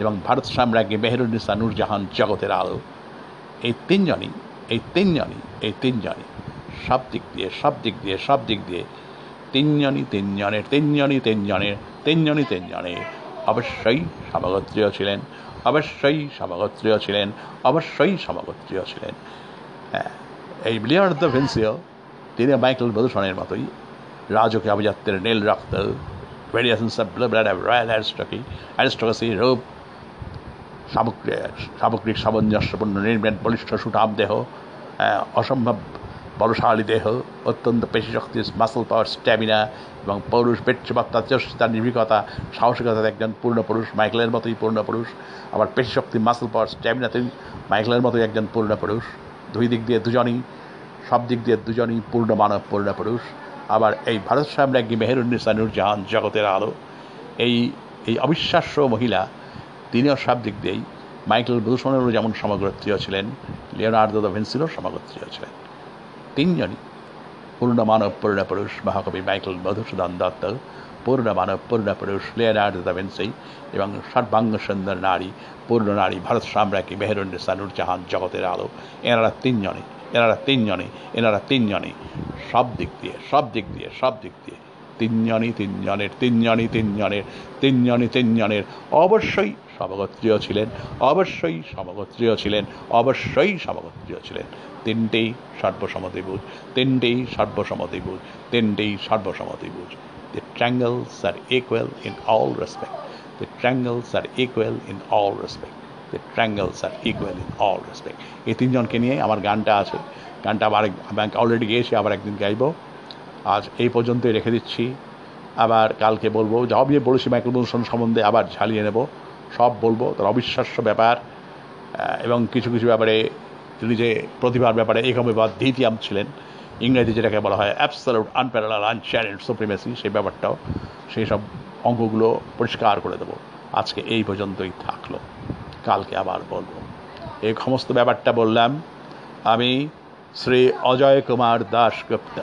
এবং ভারত সাম্রাজ্ঞী মেহরুন্নিসা নূরজাহান জগতের আলো। এই তিনজনই এই তিনজনই এই তিনজনই সব দিক দিয়ে, সব দিক দিয়ে, সব দিক দিয়ে তিনজনই তিনজনের তিনজনই তিনজনের তিনজনই তিনজনের অবশ্যই সমগোত্রীয় ছিলেন। অবশ্যই সমগোত্রীয় ছিলেন, অবশ্যই সমগোত্রীয় ছিলেন। হ্যাঁ এই দ্য ভিন্সিও তিনি মাইকেল মধুসনের মতোই, রাজকীয় আভিজাত্যের নীল রক্ত variations of blood of royal aristocracy aristocracy রূপ, সামগ্রিক সামগ্রিক সামঞ্জস্যপূর্ণ নির্মেট বলিষ্ঠ সুঠাম দেহ অসম্ভব বলশালী দেহ, অত্যন্ত পেশিশক্তি মাসল পাওয়ার স্ট্যামিনা এবং পৌরুষ পেট্রবাত্তা চেষ্টা, নির্ভীকতা সাহসিকতা একজন পূর্ণ পুরুষ, মাইকেলের মতোই পূর্ণ পুরুষ। আবার পেশিশক্তি মাসল পাওয়ার স্ট্যামিনাতেই মাইকেলের মতোই একজন পূর্ণ পুরুষ। দুই দিক দিয়ে দুজনই, সব দিক দিয়ে দুজনই পূর্ণ মানব, পূর্ণ পুরুষ। আবার এই ভারত সাম্রাজ্ঞী মেহেরুন্নিসা নূরজাহান জগতের আলো। এই এই অবিশ্বাস্য মহিলা, তিনিও সব দিক দিয়েই মাইকেল বুধসনেরও যেমন সমগ্রত্রীয় ছিলেন, লিওনার্দো দা ভিন্সিরও সমগ্রত্রীয় ছিলেন। তিনজনই। পূর্ণ মানব পুরুষ মহাকবি মাইকেল মধুসূদন দত্ত পূর্ণ মানব পূর্ণ পুরুষ লিওনার্দো দা এবং সর্বাঙ্গ সুন্দর নারী, পূর্ণ নারী ভারত সাম্রাজ্ঞী মেহরুন্নেসা নূরজাহান জগতের আলো। এনারা তিনজনে এনারা তিনজনে এনারা তিনজনে সব দিক দিয়ে, সব দিক দিয়ে, সব দিক দিয়ে। তিনজনই তিনজনের তিনজনই তিনজনের তিনজনই তিনজনের। অবশ্যই সমগোত্রীয় ছিলেন, অবশ্যই সমগোত্রীয় ছিলেন, অবশ্যই সমগোত্রীয় ছিলেন তিনটেই সর্বসম্মতিবুজ তিনটেই সর্বসম্মতিবুজ তিনটেই সর্বসম্মতিবুজ The triangles are equal in all respect. The triangles are equal in all respect. The triangles are equal in all respect. এই তিনজনকে নিয়ে আমার গানটা আছে গানটা আবার আমি অলরেডি গিয়েছি, আবার একদিন গাইবো আজ এই পর্যন্তই রেখে দিচ্ছি আবার কালকে বলব যা বিয়ে বলেছি মাইকেল মধুসূদন সম্বন্ধে আবার ঝালিয়ে নেব সব বলব, তার অবিশ্বাস্য ব্যাপার এবং কিছু কিছু ব্যাপারে তিনি যে প্রতিভার ব্যাপারে একমবাদ দ্বিতীয়াম ছিলেন ইংরেজি যেটাকে বলা হয় অ্যাবসলুট আনপ্যারালাল আনচ্যালেন্ড সুপ্রিমেসি সেই ব্যাপারটাও, সেই সব অঙ্কগুলো পরিষ্কার করে দেবো। আজকে এই পর্যন্তই থাকল। কালকে আবার বলব। এই সমস্ত ব্যাপারটা বললাম, আমি শ্রী অজয় কুমার দাশগুপ্ত।